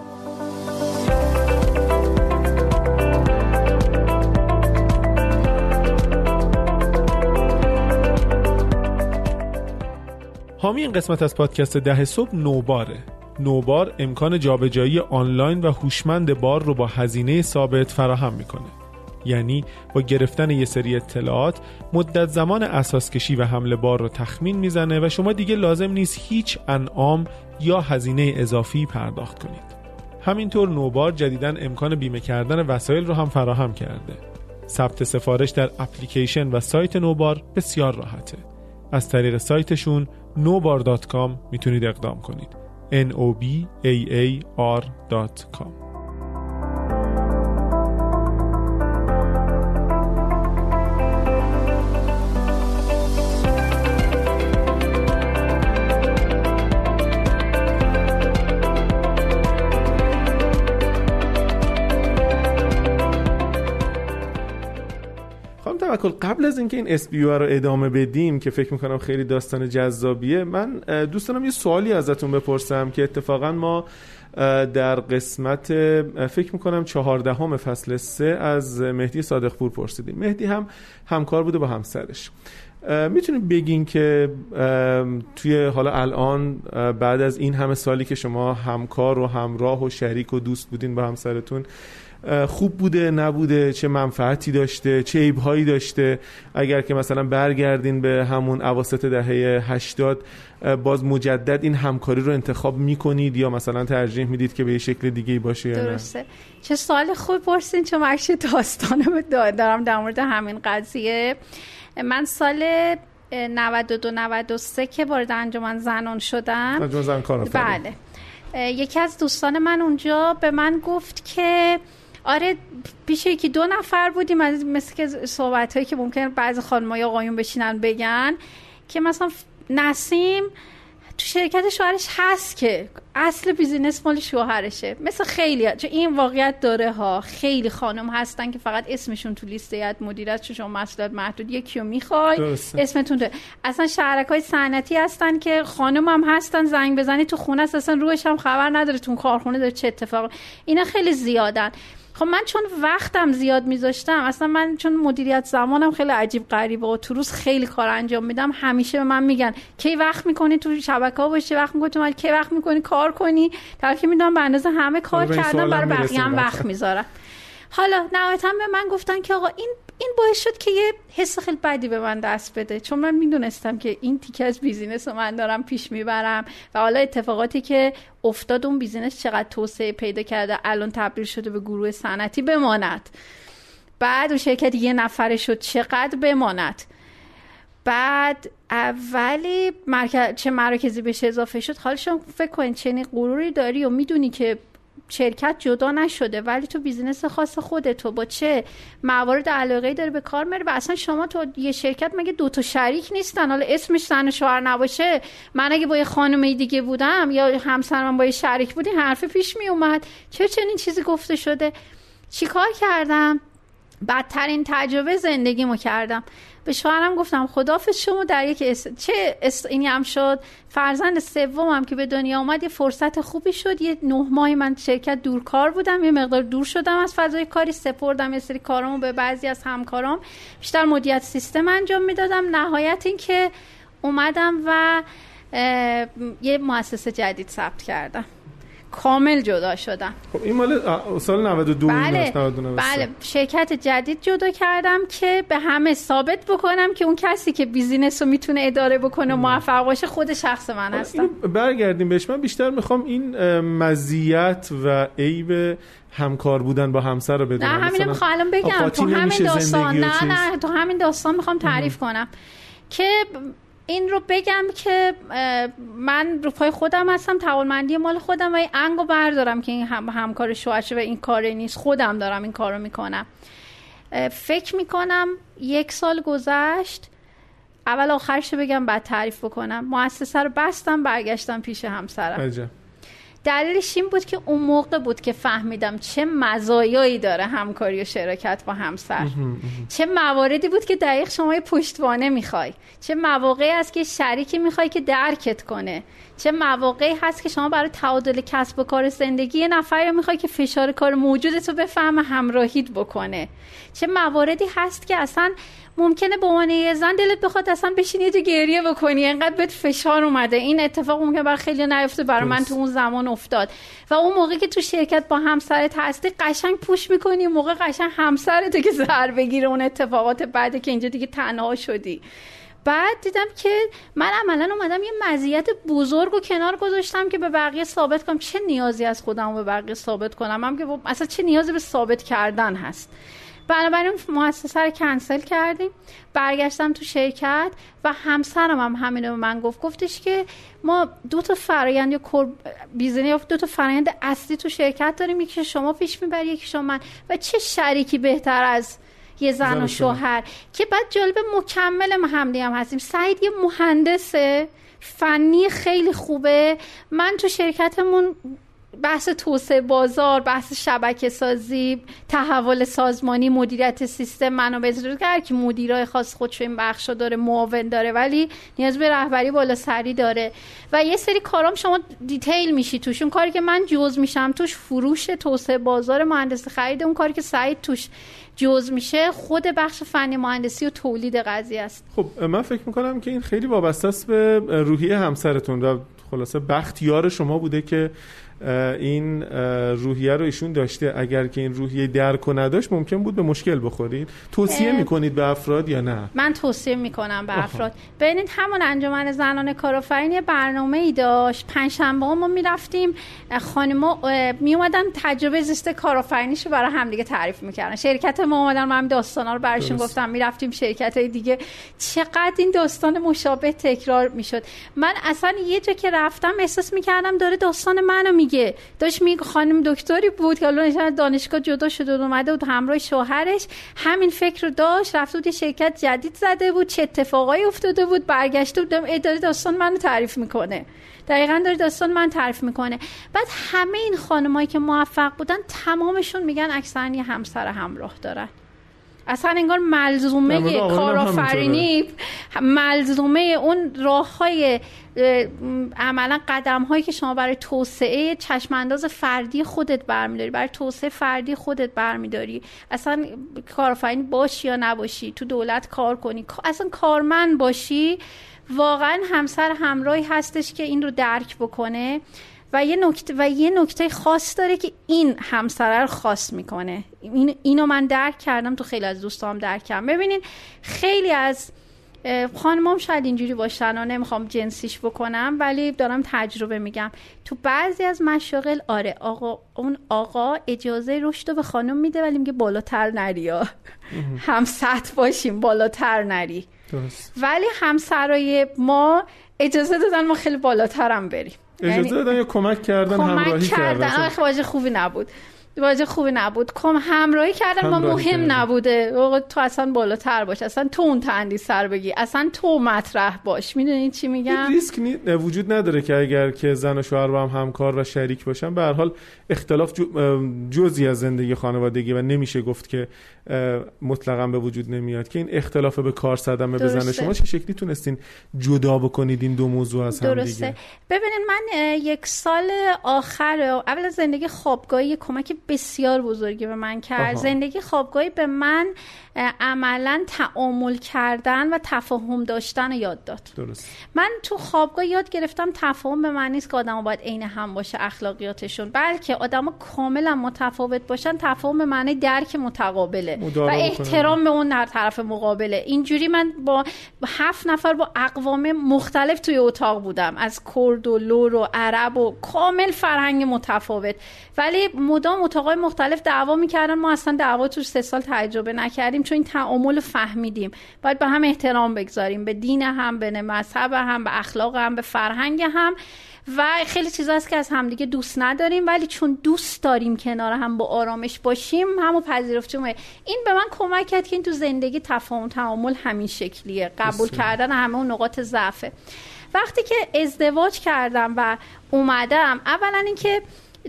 حامی این قسمت از پادکست ده صبح نوباره. نوبار امکان جابجایی آنلاین و هوشمند بار رو با هزینه ثابت فراهم می‌کنه. یعنی با گرفتن یه سری اطلاعات مدت زمان اساس کشی و حمل بار رو تخمین می‌زنه و شما دیگه لازم نیست هیچ انعام یا هزینه اضافی پرداخت کنید. همینطور نوبار جدیدا امکان بیمه کردن وسایل رو هم فراهم کرده. ثبت سفارش در اپلیکیشن و سایت نوبار بسیار راحته. از طریق سایتشون nobar.com می‌تونید اقدام کنید. N قبل از اینکه این اس رو ادامه بدیم که فکر می‌کنم خیلی داستان جذابیه من دوست دارم یه سوالی ازتون بپرسم که اتفاقا ما در قسمت فکر می‌کنم چهاردهم فصل سه از مهدی صادق پور پرسیدیم. مهدی هم همکار بوده با همسرش. می‌تونید بگین که توی حالا الان بعد از این همه سالی که شما همکار و همراه و شریک و دوست بودین با همسرتون خوب بوده نبوده چه منفعتی داشته چه عیبهایی داشته. اگر که مثلا برگردین به همون اواسط دهه 80 باز مجدد این همکاری رو انتخاب می‌کنید یا مثلا ترجیح می‌دید که به یه شکل دیگه باشه یا درسته. چه سوال خوب پرسین چون مرش داستانه دارم در مورد همین قضیه. من سال 92 93 که وارد انجمن زنان شدم. انجمن زن کار بله. یکی از دوستان من اونجا به من گفت که آره پیش یکی دو نفر بودیم از مثل که صحبت هایی که ممکن بعض خانمای آقایون بشینن بگن که مثلا نسیم تو شرکت شوهرش هست که اصل بیزینس مال شوهرشه. مثل خیلی چون این واقعیت داره ها. خیلی خانم هستن که فقط اسمشون تو لیست هیئت مدیریت شما مسئولیت محدود یکی رو می‌خوای اسمتون ده. اصلا شهرک های صنعتی هستن که خانم هم هستن زنگ بزنی تو خونه است اصلا روش هم خبر نداره تو کارخونه داره چه اتفاق. اینا خیلی زیادن. خب من چون وقتم زیاد میذاشتم اصلا من چون مدیریت زمانم خیلی عجیب غریبه و تو روز خیلی کار انجام میدم همیشه به من میگن کی وقت می‌کنی تو شبکه ها باشی؟ وقت می‌کنی تو کی وقت می‌کنی؟ کار کنی؟ در که می‌دونم به اندازه همه کار کردم برای بقیه هم وقت می‌ذارم. حالا نهایتا به من گفتن که آقا این این باعث شد که یه حس خیلی بدی به من دست بده. چون من می‌دونستم که این تیکه از business رو من دارم پیش می‌برم و حالا اتفاقاتی که افتاد اون business چقدر توسعه پیدا کرده الان تبدیل شده به گروه صنعتی بماند. بعد اون شرکت یه نفره شد چقدر بماند. بعد اولی مرکز چه مراکزی بهش اضافه شد؟ حالا شما فکر کنید چنین غروری داری و می‌دونی که شرکت جدا نشده ولی تو بیزینس خاص خودتو با چه موارد علاقه داره به کار میره و اصلا شما تو یه شرکت مگه دو تا شریک نیستن؟ حالا اسمش زن شوهر نباشه من اگه با یه خانم دیگه بودم یا همسرم با یه شریک بودی حرف پیش می اومد چه چنین چیزی گفته شده؟ چیکار کردم؟ بدترین تجربه زندگیمو کردم. به شوهرم گفتم خدافظ شما در یک چه است... اینی هم شد. فرزند سومم که به دنیا اومد یه فرصت خوبی شد. یه نه ماهی من شرکت دورکار بودم یه مقدار دور شدم از فضای کاری سپردم یه سری کارامو به بعضی از همکارام. بیشتر مدیریت سیستم انجام می‌دادم. نهایت این که اومدم و یه مؤسسه جدید ثبت کردم. کامل جدا شدم. خب این مال سال 92 بله بله شرکت جدید جدا کردم که به همه ثابت بکنم که اون کسی که بیزینس رو می‌تونه اداره بکنه و موفق باشه خود شخص من هستم. برگردیم بهش. من بیشتر می‌خوام این مزیت و عیب همکار بودن با همسر رو بدونم. نه همین می‌خوام الان بگم. تو همین داستان نه نه تو همین داستان می‌خوام تعریف کنم. که این رو بگم که من رو پای خودم هستم توانمندی مال خودم و این انگو بردارم که این هم همکار شوهرشه و این کار نیست. خودم دارم این کار رو می‌کنم فکر می‌کنم یک سال گذشت. اول آخرش بگم بعد تعریف بکنم. مؤسسه رو بستم برگشتم پیش همسرم. دلیلش این بود که اون موقع بود که فهمیدم چه مزایایی داره همکاری و شراکت با همسر. چه مواردی بود که دقیق شما یه پشتوانه می‌خوای. چه مواقعی است که شریکی می‌خوای که درکت کنه. چه مواقعی هست که شما برای تعادل کسب و کار زندگی یه نفری رو می‌خوای که فشار کار موجودت رو بفهمه همراهید بکنه. چه مواردی هست که اصلا ممکنه به عنوان یه زن دلت بخواد اصلا بشینی یه گریه بکنی. انقدر بهت فشار اومده. این اتفاق ممکن برای خیلی نیفته برای من تو اون زمان افتاد. و اون موقع که تو شرکت با همسرت هستی قشنگ پوش می‌کنی. موقع قشنگ همسرت که زهر بگیره اون اتفاقات بعد که اینجا دیگه تنها شدی. بعد دیدم که من عملا اومدم یه مزیت بزرگ و کنار گذاشتم که به بقیه ثابت کنم. چه نیازی از خودم به بقیه ثابت کنم؟ هم که اصلا چه نیازی به ثابت کردن هست؟ بنابراین مؤسسه رو کنسل کردیم. برگشتم تو شرکت و همسرم هم همین رو به من گفت. گفتش که ما دو تا فرایند یا بیزنی دو تا فرایند اصلی تو شرکت داریم. یکی شما پیش می‌بری یکی شما من. و چه شریکی بهتر از یه زن و شوهر. که بعد جالب مکمل همدی هم هستیم. سعید یه مهندسه. فنی خیلی خوبه. من تو شرکتمون بحث توسعه بازار بحث شبکه سازی تحول سازمانی مدیریت سیستم منابع هر که مدیرای خاص خودشو این بخشا داره معاون داره ولی نیاز به رهبری بالا سری داره. و یه سری کارام شما دیتیل میشی توش. اون کاری که من جز میشم توش فروش توسعه بازار مهندسی خرید. اون کاری که سعید توش جز میشه خود بخش فنی مهندسی و تولید قضیه است. خب من فکر می‌کنم که این خیلی وابسته است به روحیه همسرتون و خلاصه بختیار شما بوده که این روحیه رو ایشون داشته. اگر که این روحیه درک نداشت ممکن بود به مشکل بخورید. توصیه می‌کنید به افراد یا نه؟ من توصیه می‌کنم به افراد. ببینید همون انجمن زنان کارآفرین یه برنامه ای داشت. پنجشنبه ما می‌رفتیم. خانما می اومدن تجربه زیست کارآفرینیش رو برای همدیگه تعریف می‌کردن. شرکت ما اومدن من داستانا رو براشون گفتم. می‌رفتیم شرکت های دیگه. چقدر این داستان مشابه تکرار می‌شد. من اصلا یه جا که رفتم احساس می‌کردم داره داستان منو میگه. داشت میگه خانم دکتری بود که حالا دانشگاه جدا شده و اومده بود همراه شوهرش. همین فکر رو داشت رفته بود شرکت جدید زده بود چه اتفاقایی افتاده بود برگشته بود. اداره داستان منو تعریف می‌کنه. دقیقا داره داستان من تعریف می‌کنه. بعد همه این خانمایی که موفق بودن تمامشون میگن اکثرا همسر همراه دارن. اصلا انگار ملزومه کارآفرینی ملزومه اون راه های عملا قدم هایی که شما برای توسعه چشم انداز فردی خودت برمیداری برای توسعه فردی خودت برمیداری. اصلا کارآفرین باشی یا نباشی تو دولت کار کنی. اصلا کارمند باشی واقعا همسر همراهی هستش که این رو درک بکنه. و یه نکته و یه نکته خاص داره که این همسره رو خاص می‌کنه. این اینو من درک کردم تو خیلی از دوستام درک کردم. ببینین خیلی از خانمام شاید اینجوری باشن و نمی‌خوام جنسیش بکنم ولی دارم تجربه میگم. تو بعضی از مشاغل آره آقا اون آقا اجازه رشد به خانم میده ولی میگه بالاتر نری. هم سطح باشیم بالاتر نری. ولی همسرای ما اجازه دادن ما خیلی بالاترم بریم. اجازه یعنی دادن یا کمک کردن کمک همراهی کردن, کردن. خوبی نبود واژه خوبی نبود. کم همراهی کردن ما مهم نبوده. تو اصلا بالاتر باش. اصلا تو اون تندی سر بگی. اصلا تو مطرح باش. می‌دونی چی میگم؟ ریسک وجود نداره که اگر که زن و شوهر با هم همکار و شریک باشن به هر حال اختلاف جزی از زندگی خانوادگی و نمیشه گفت که مطلقا به وجود نمیاد. که این اختلاف به کار صدمه بزنه شما چه شکلی تونستین جدا بکنید این دو موضوع از هم درسته. ببینید من یک سال آخر اول زندگی خوابگاهی کمک بسیار بزرگی به من کرد. زندگی خوابگاهی به من عملا تعامل کردن و تفاهم داشتن یاد داد. درست. من تو خوابگاه یاد گرفتم تفاهم به من نیست که آدم باید عین هم باشه اخلاقیاتشون. بلکه آدم کاملا متفاوت باشن تفاهم به معنی درک متقابله و احترام به اون در طرف مقابله. اینجوری من با هفت نفر با اقوام مختلف توی اتاق بودم. از کرد و لور و عرب و کامل فرهنگ متفاوت. ولی مدام اتاقای مختلف دعوا می‌کردن. ما اصلا دعوا تو سه سال تجربه نکردیم. چون این تعامل فهمیدیم. باید به هم احترام بگذاریم. به دین هم به مذهب هم به اخلاق هم به فرهنگ هم. و خیلی چیزا هست که از همدیگه دوست نداریم ولی چون دوست داریم کنار هم با آرامش باشیم همو پذیرفتیم. این به من کمک کرد که این تو زندگی تفاهم تعامل همین شکلیه. قبول کردن همه اون نقاط ضعفه. وقتی که ازدواج کردم و اومدم اولا اینکه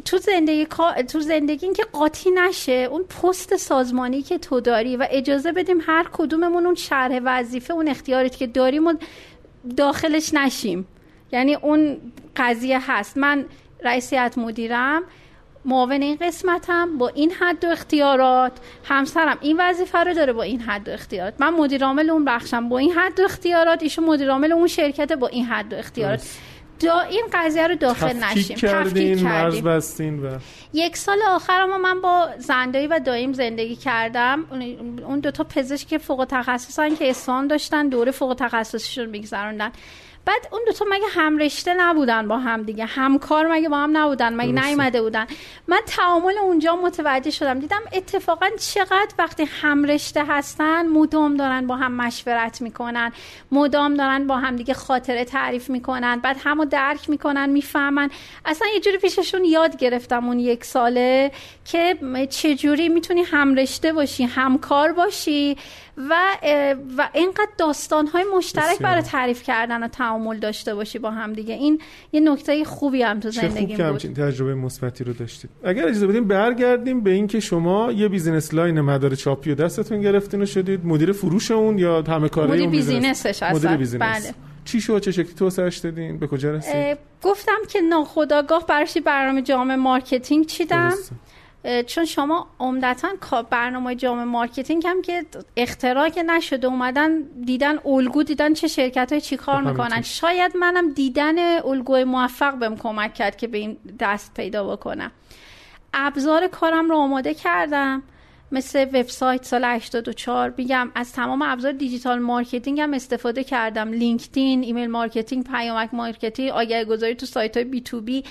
تو زندگی تو زندگی این که قاطی نشه اون پست سازمانی که تو داری و اجازه بدیم هر کدوممون اون شرح وظیفه اون اختیاریت که داریم و داخلش نشیم. یعنی اون قضیه هست. من رئیسیت مدیرم معاون این قسمتم با این حد و اختیارات. همسرم این وظیفه رو داره با این حد و اختیارات. من مدیر عامل اون بخشم با این حد و اختیارات ایشون مدیر عامل اون شرکت با این حد و اختیارات. دا این قضیه رو داخل نشیم تفکیک کردیم بستین و یک سال آخر ما من با زندایی و دایم زندگی کردم. اون دوتا پزشک فوق تخصصن که اسفان داشتن دوره فوق تخصصیشون میگذروندن. بعد اون دوتا مگه هم رشته نبودن با هم دیگه همکار مگه با هم نبودن مگه نیومده بودن. من تعامل اونجا متوجه شدم دیدم اتفاقا چقدر وقتی هم رشته هستن مدام دارن با هم مشورت می‌کنن مدام دارن با هم دیگه خاطره تعریف می‌کنن بعد همو درک می‌کنن می‌فهمن. اصلا یه جوری پیششون یاد گرفتم اون یک ساله که چجوری می‌تونی هم رشته باشی همکار باشی. و و اینقدر داستان های مشترک برای تعریف کردن و تعامل داشته باشی با هم دیگه. این یه نکته خوبی هم تو زندگی بود. همچین تجربه مثبتی رو داشتید. اگر اجازه بدیم برگردیم به اینکه شما یه business line مدار چاپی و دستتون گرفتین و شدید. مدیر فروش اون یا همه کاره مدیر business ش مدیر business. بله. چی شو چه شکلی توسعهش دادین؟ به کجا رسید؟ گفتم که ناخداگاه براش برنامه جامع marketing چیدم. چون شما عمدتا برنامه جامع marketing هم که اختراع که نشده اومدن دیدن الگو دیدن چه شرکت های چی کار می‌کنن. شاید منم دیدن الگوی موفق بهم کمک کرد که به این دست پیدا بکنم. ابزار کارم رو آماده کردم. مثل وبسایت سال 84 میگم از تمام ابزار digital marketing هم استفاده کردم. LinkedIn email marketing پیامک marketing آگهی گذاری تو سایت های B to B.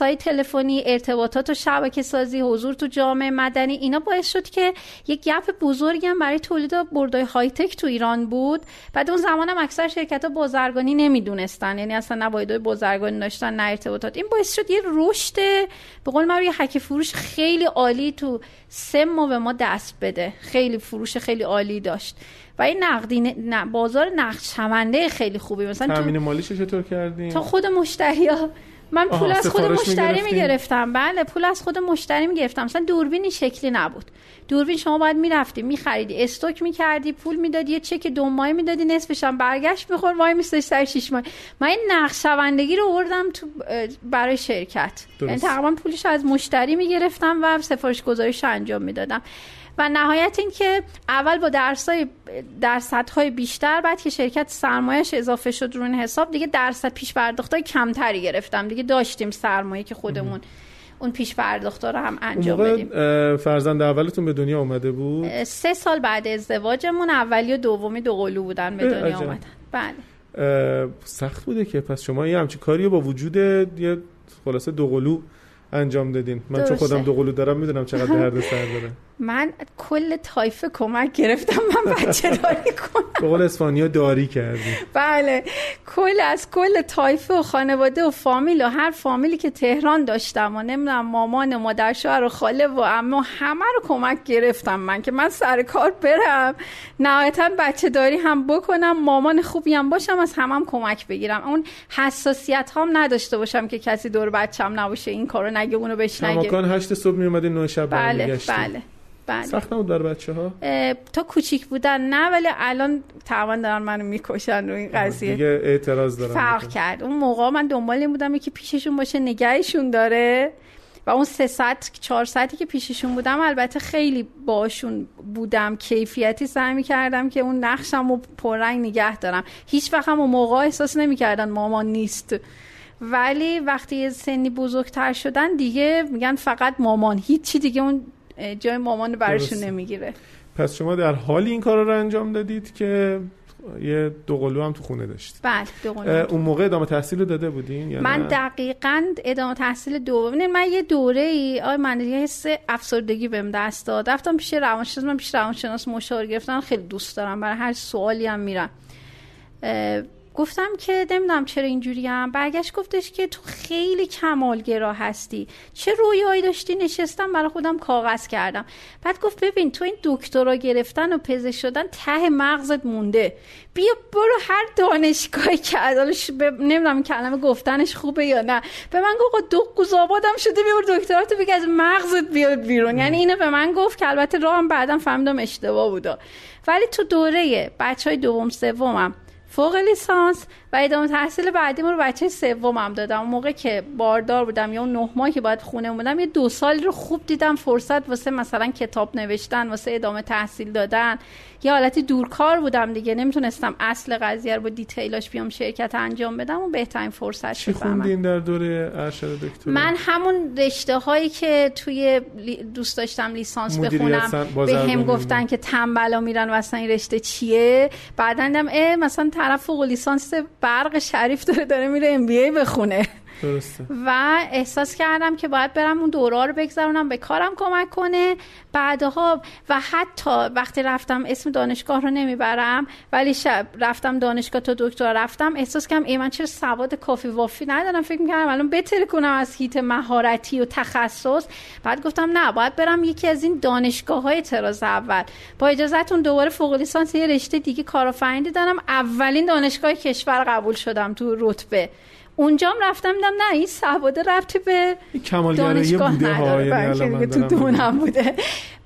های تلفنی ارتباطات و شبکه سازی حضور تو جامعه مدنی اینا باعث شد که یک گپ بزرگی هم برای تولید بردای های تک تو ایران بود. بعد اون زمان هم اکثر شرکت ها بازرگانی نمی‌دونستن یعنی اصلا نه بازرگانی داشتن نه ارتباطات. این باعث شد یه رشد به قول من یه حک فروش خیلی عالی تو سه ماه به ما دست بده. خیلی فروش خیلی عالی داشت. و این نقدی نه بازار نقد شونده خیلی خوبی. مثلا تامین مالیش چطور کردین تا خود مشتری من پول از خود مشتری می‌گرفتم. بله پول از خود مشتری می‌گرفتم. مثلا دوربین شکلی نبود. دوربین شما باید می‌رفتی میخریدی. استوک می‌کردی پول می‌دادی یه چک دو ماهه می‌دادی نصفش هم برگشت میخور وای میستش سر شش ماه. من این نقشوندگی رو آوردم تو برای شرکت. یعنی تقریبا پولش از مشتری می‌گرفتم و سفارش گذاریش انجام می‌دادم. و نهایت این که اول با درصد درصدهای بیشتر بعد که شرکت سرمایهش اضافه شد رو حساب دیگه درصد پیش های کمتری گرفتم. دیگه داشتیم سرمایه که خودمون اون پیش پرداختا رو هم انجام بدیم. فرزند اولتون به دنیا آمده بود؟ سه سال بعد ازدواجمون اولی و دومی دو قلو بودن به دنیا آمدن بله. سخت بوده که پس شما یه همچین کاری با وجود یه خلاصه دو قلو انجام دادین. من چون خودم دو قلو دارم می‌دونم چقدر درد سر داره. من کل تایفه کمک گرفتم من بچه داری کنم. به اسپانیا داری کردی. بله. کل از کل تایفه و خانواده و فامیل و هر فامیلی که تهران داشتم و نمی‌دونم مامان و مادر شوهر و خاله و اما همه رو کمک گرفتم من که من سر کار برم. نهایتا بچه داری هم بکنم مامان خوبی هم باشم از همم هم کمک بگیرم. اون حساسیت هم نداشته باشم که کسی دور بچم نباشه این کارو نگه اونو بهش نگه. کماکان هشت صبح می شب بله بله. بله. سخت نبود برای بچه ها تا کوچیک بودن نه ولی الان تقریبا دارن منو می‌کشن رو این قضیه. دیگه اعتراض دارن. فرق کرد. اون موقع من دنبال این بودم که پیششون باشه نگهشون داره. و اون سه ساعت چهار ساعتی که پیششون بودم البته خیلی باشون بودم کیفیتی سعی کردم که اون نقشم رو پررنگ نگه دارم. هیچ وقت هم اون موقع احساس نمی‌کردن مامان نیست. ولی وقتی سنی بزرگتر شدن دیگه میگن فقط مامان. هیچی دیگه اون جای مامان براشون نمی‌گیره. پس شما در حالی این کار رو انجام دادید که یه دوقلو هم تو خونه داشت بله دوقلو اون موقع ادامه تحصیل رو داده بودین یا من دقیقا ادامه تحصیل دوم. من یه دوره ای آی من یه حس افسردگی بهم دست داد. رفتم پیش روانشناس من پیش روانشناس مشاور گرفتن. خیلی دوست دارم برای هر سوالی هم میرم. گفتم که نمی‌دونم چرا اینجوری هم برگشت گفتش که تو خیلی کمالگرا هستی. چه رویایی داشتی؟ نشستم برای خودم کاغذ کردم. بعد گفت ببین تو این دکترا گرفتن و پزشک شدن ته مغزت مونده. بیا برو هر دانشگاهی که ادالش ب... نمی‌دونم کلمه گفتنش خوبه یا نه. به من گفت دو قوزابادم شده بیا دکتراتو بگی از مغزت بیاد بیرون. یعنی اینو به من گفت که البته راهم بعدم فهمیدم اشتباه بوده ولی تو دوره بچه های دوم سومم فوق لیسانس و ادامه تحصیل بعدی رو بچه سومم دادم. اون موقع که باردار بودم یا اون نه ماه که باید خونه بودم یه دو سال رو خوب دیدم فرصت واسه مثلا کتاب نوشتن واسه ادامه تحصیل دادن. یه حالتی دورکار بودم دیگه. نمی‌تونستم اصل قضیه رو با دیتیلاش بیام شرکت انجام بدم و بهترین فرصت چی خوندین در دوره ارشد دکتر من همون رشته هایی که توی دوست داشتم لیسانس بخونم به هم گفتن که تنبلا میرن و اصلا این رشته چیه؟ بعدا دیدم مثلا طرف فوق لیسانس برق شریف داره داره میره ام بی ای بخونه. و احساس کردم که باید برم اون دوره رو بگذرونم به کارم کمک کنه. بعدها و حتی وقتی رفتم اسم دانشگاه رو نمی‌برم ولی شب رفتم دانشگاه تا دکتر رفتم احساس کردم ای من چرا سواد کافی وافی ندارم؟ فکر می‌کردم الان بهتر کنم از هیت مهارتی و تخصص. بعد گفتم نه باید برم یکی از این دانشگاه های تراز اول. با اجازهتون دوباره فوق لیسانس یه رشته دیگه کارآفرینی دارم. اولین دانشگاه کشور قبول شدم تو رتبه. اونجام رفتم دیدم نه این سواده رفتی به دانشگاه بوده نداره. تو دونم بوده.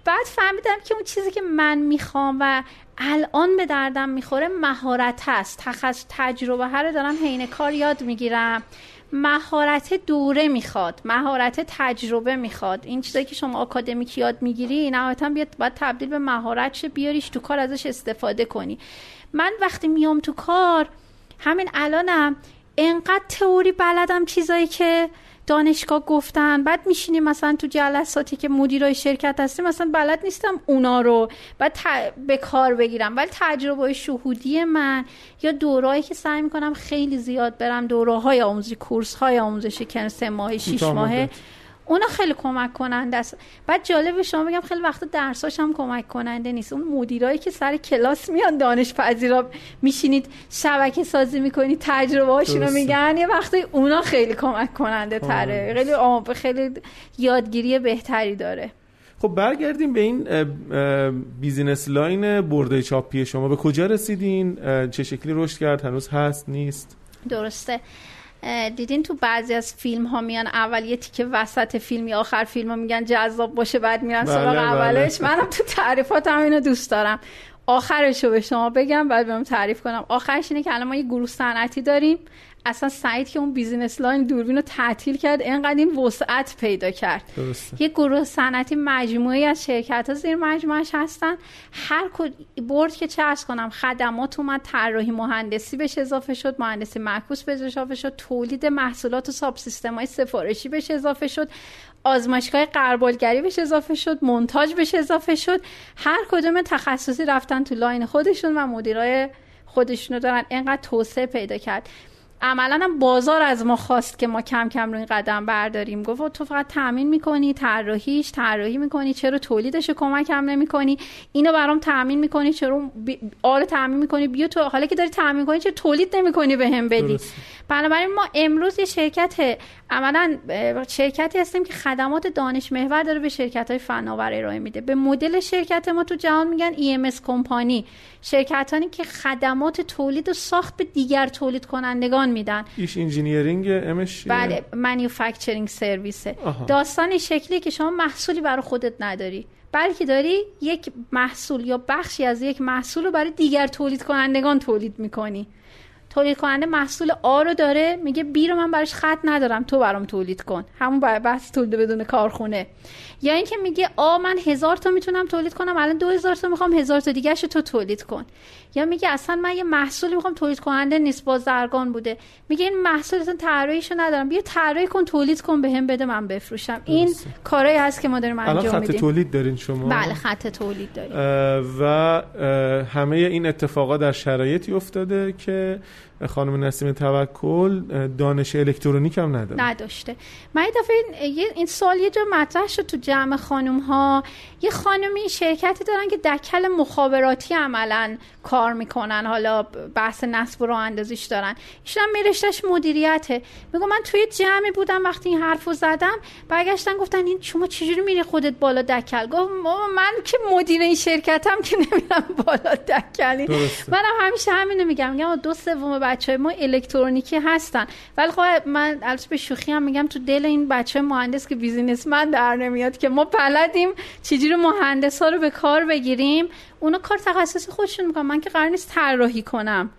بعد فهمیدم که اون چیزی که من می‌خوام و الان به دردم می‌خوره مهارت هست. تخصص تجربه هر دارم حین کار یاد می‌گیرم. مهارت دوره می‌خواد مهارت تجربه می‌خواد. این چیزایی که شما آکادمیک یاد می‌گیری نهایتا بیاد باید تبدیل به مهارت شه بیاریش تو کار ازش استفاده کنی. من وقتی میام تو کار همین الانم انقدر تئوری بلدم چیزایی که دانشگاه گفتن. بعد میشینیم مثلا تو جلساتی که مدیرای شرکت هستیم مثلا بلد نیستم اونا رو بعد به کار بگیرم. ولی تجربه شهودی من یا دورایی که سعی می‌کنم خیلی زیاد برم دوره های آموزی کورس های آموزشی که سه ماه شیش ماهه اونا خیلی کمک کننده است. بعد جالب شما بگم خیلی وقتا درساش هم کمک کننده نیست. اون مدیرایی که سر کلاس میان دانش پذیرا میشینید شبکه سازی می‌کنید تجربه هاشون رو میگن یه وقتی اونا خیلی کمک کننده تره. خیلی خیلی یادگیری بهتری داره. خب برگردیم به این business line برد چاپی شما. به کجا رسیدین؟ چه شکلی رشد کرد؟ هنوز هست؟ نیست؟ درسته. دیدین تو بعضی از فیلم ها میان اول یه تیکه وسط فیلم یا آخر فیلم ها میگن جذاب باشه بعد میرن سراغ بله، اولش. بله. منم تو تعریفات هم اینو دوست دارم. آخرش رو به شما بگم بعد بهم تعریف کنم. آخرش اینه که الان ما یه گروه صنعتی داریم. اصلا سعید که اون business line دوربین رو تعطیل کرد اینقدر این وسعت پیدا کرد. یه گروه صنعتی مجموعی از شرکت ها زیر مجموعش هستن. هر برد که چه کنم خدمات اومد طراحی مهندسی بهش اضافه شد مهندسی معکوس بهش اضافه شد تولید محصولات و ساب سیستم های سفارشی بهش اضافه شد آزمایشگاه قربالگری بهش اضافه شد مونتاژ بهش اضافه شد. هر کدوم تخصصی رفتن تو لاین خودشون و مدیرای خودشونو دارن. اینقدر توسعه پیدا کرد. عملا هم بازار از ما خواست که ما کم کم رو این قدم برداریم. گفت تو فقط تامین می‌کنی طراحیش طراحی می‌کنی چرا تولیدش رو کمک هم نمی‌کنی؟ اینو برام تامین می‌کنی چرا آره تامین می‌کنی بیا تو حالا که داری تامین کنی چه تولید نمی‌کنی به هم بدی؟ بنابراین ما امروز یه شرکت عملا شرکتی هستیم که خدمات دانش محور داره به شرکت های فناور ارائه میده. به مدل شرکت ما تو جهان میگن EMS company. شرکتانی که خدمات تولید و ساخت به دیگر تولید کنندگان میدن. ایش engineering امش بله manufacturing service داستان شکلی که شما محصولی برای خودت نداری. بلکه داری یک محصول یا بخشی از یک محصول رو برای دیگر تولید کنندگان تولید می‌کنی. تولید کننده محصول آ رو داره میگه بی رو من براش خط ندارم تو برام تولید کن. همون بحث تولید بدون کارخونه. یا اینکه میگه آ من هزار تا می‌تونم تولید کنم الان دو هزار تا می‌خوام هزار تا دیگه تو تولید کن. یا میگه اصلا من یه محصولی می‌خوام تولید کننده نیست بازرگان بوده. میگه این محصول اصلا طراحیشو ندارم. بیا طراحی کن تولید کن بهم بده من بفروشم. این کارهایی هست که ما داریم انجام میدیم. خط تولید دارین شما؟ بله خط تولید داریم. و همه این اتفاقات در شرایطی افتاده که خانم نسیم توکل دانش الکترونیک هم نداره. نداشته. من این دفعه این سوال یه جا مطرح شد تو جمع خانم ها یه خانمی شرکتی دارن که دکل مخابراتی عملا کار می‌کنن. حالا بحث نصب و راه اندازیش دارن. ایشون هم میرشتش مدیریته. میگم من توی جمعی بودم وقتی این حرفو زدم برگشتن گفتن این شما چجوری میری خودت بالا دکل؟ گفت من که مدیر این شرکتم که نمیرم بالا دکلی. منم همیشه همینو میگم. میگم دو سوم بچه ما الکترونیکی هستن. ولی خب من البته به شوخی هم میگم تو دل این بچه مهندس که من در نمیاد که ما بلدیم چجوری مهندس ها رو به کار بگیریم اونا کار تخصصی خودشون می‌کنن. من که قرار نیست طراحی کنم.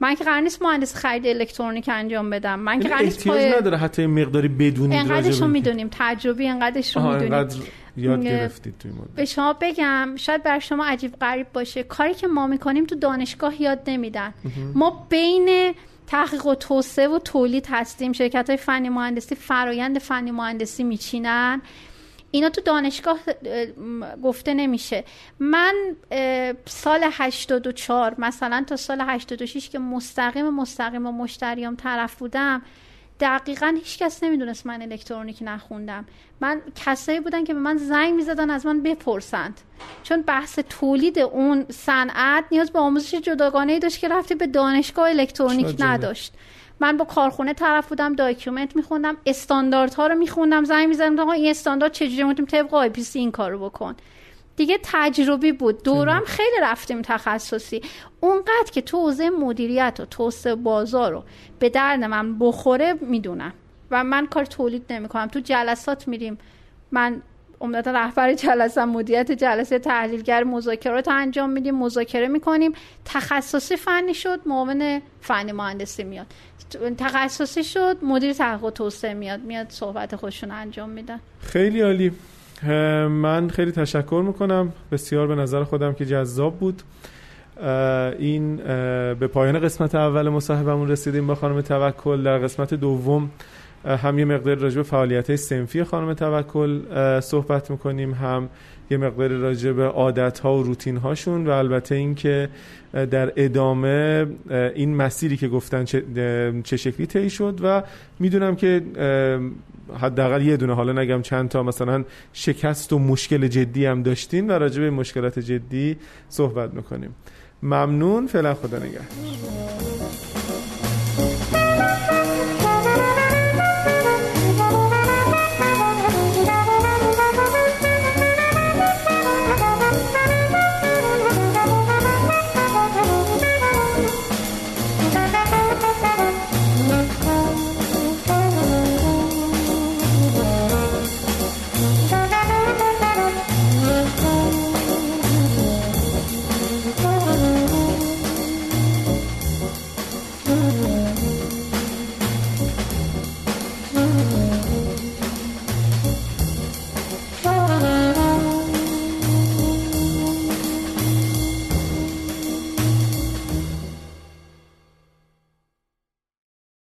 من که قرار نیست مهندس خرید الکترونیک انجام بدم. من که یعنی قرار نیست نداره حتی مقداری بدونید انقدرش رو می‌دونیم تجربی انقدرش رو می‌دونیم. یاد گرفتید توی به شما بگم شاید بر شما عجیب غریب باشه. کاری که ما می‌کنیم تو دانشگاه یاد نمیدن. ما بین تحقیق و توسعه و تولید هستیم. شرکت های فنی مهندسی فرایند فنی مهندسی میچینن. اینا تو دانشگاه گفته نمیشه. من سال 84 مثلا تا سال 86 که مستقیم مستقیم و مشتریام طرف بودم دقیقا هیچ کس نمی‌دونست من الکترونیک نخوندم. من کسایی بودن که به من زنگ می‌زدن از من بپرسند. چون بحث تولید اون صنعت نیاز به آموزش جداگانه ای داشت که رفتی به دانشگاه الکترونیک نداشت. من با کارخونه طرف بودم document میخوندم استانداردها رو میخوندم زنگ می‌زدم آقا این استاندارد چجوری می‌تونیم طبق IPC این کارو بکن. دیگه تجربی بود. دورم خیلی رفتیم تخصصی. اونقدر که تو حوزه مدیریت و توسعه بازار رو به درد من بخوره می‌دونم. و من کار تولید نمی‌کنم. تو جلسات میریم. من عمدتا رهبر جلسه مدیریت جلسه تحلیلگر مذاکرات انجام میدیم مذاکره می‌کنیم. تخصصی فنی شد معاون فنی مهندسی میاد. تخصصی شد مدیر تحقیق توسعه میاد. میاد صحبت خودشون انجام میدن. خیلی عالی. من خیلی تشکر می‌کنم. بسیار به نظر خودم که جذاب بود. این به پایان قسمت اول مصاحبمون رسیدیم با خانم توکل. در قسمت دوم هم یه مقدار راجع به فعالیت سنفی خانم توکل صحبت می‌کنیم هم یه مقدار راجع به عادت ها و روتین هاشون و البته اینکه در ادامه این مسیری که گفتن چه, شکلی طی شد و می‌دونم که حداقل یه دونه حالا نگم چند تا مثلا شکست و مشکل جدی هم داشتین و راجع به مشکلات جدی صحبت می‌کنیم. ممنون فعلا خدا نگهدار.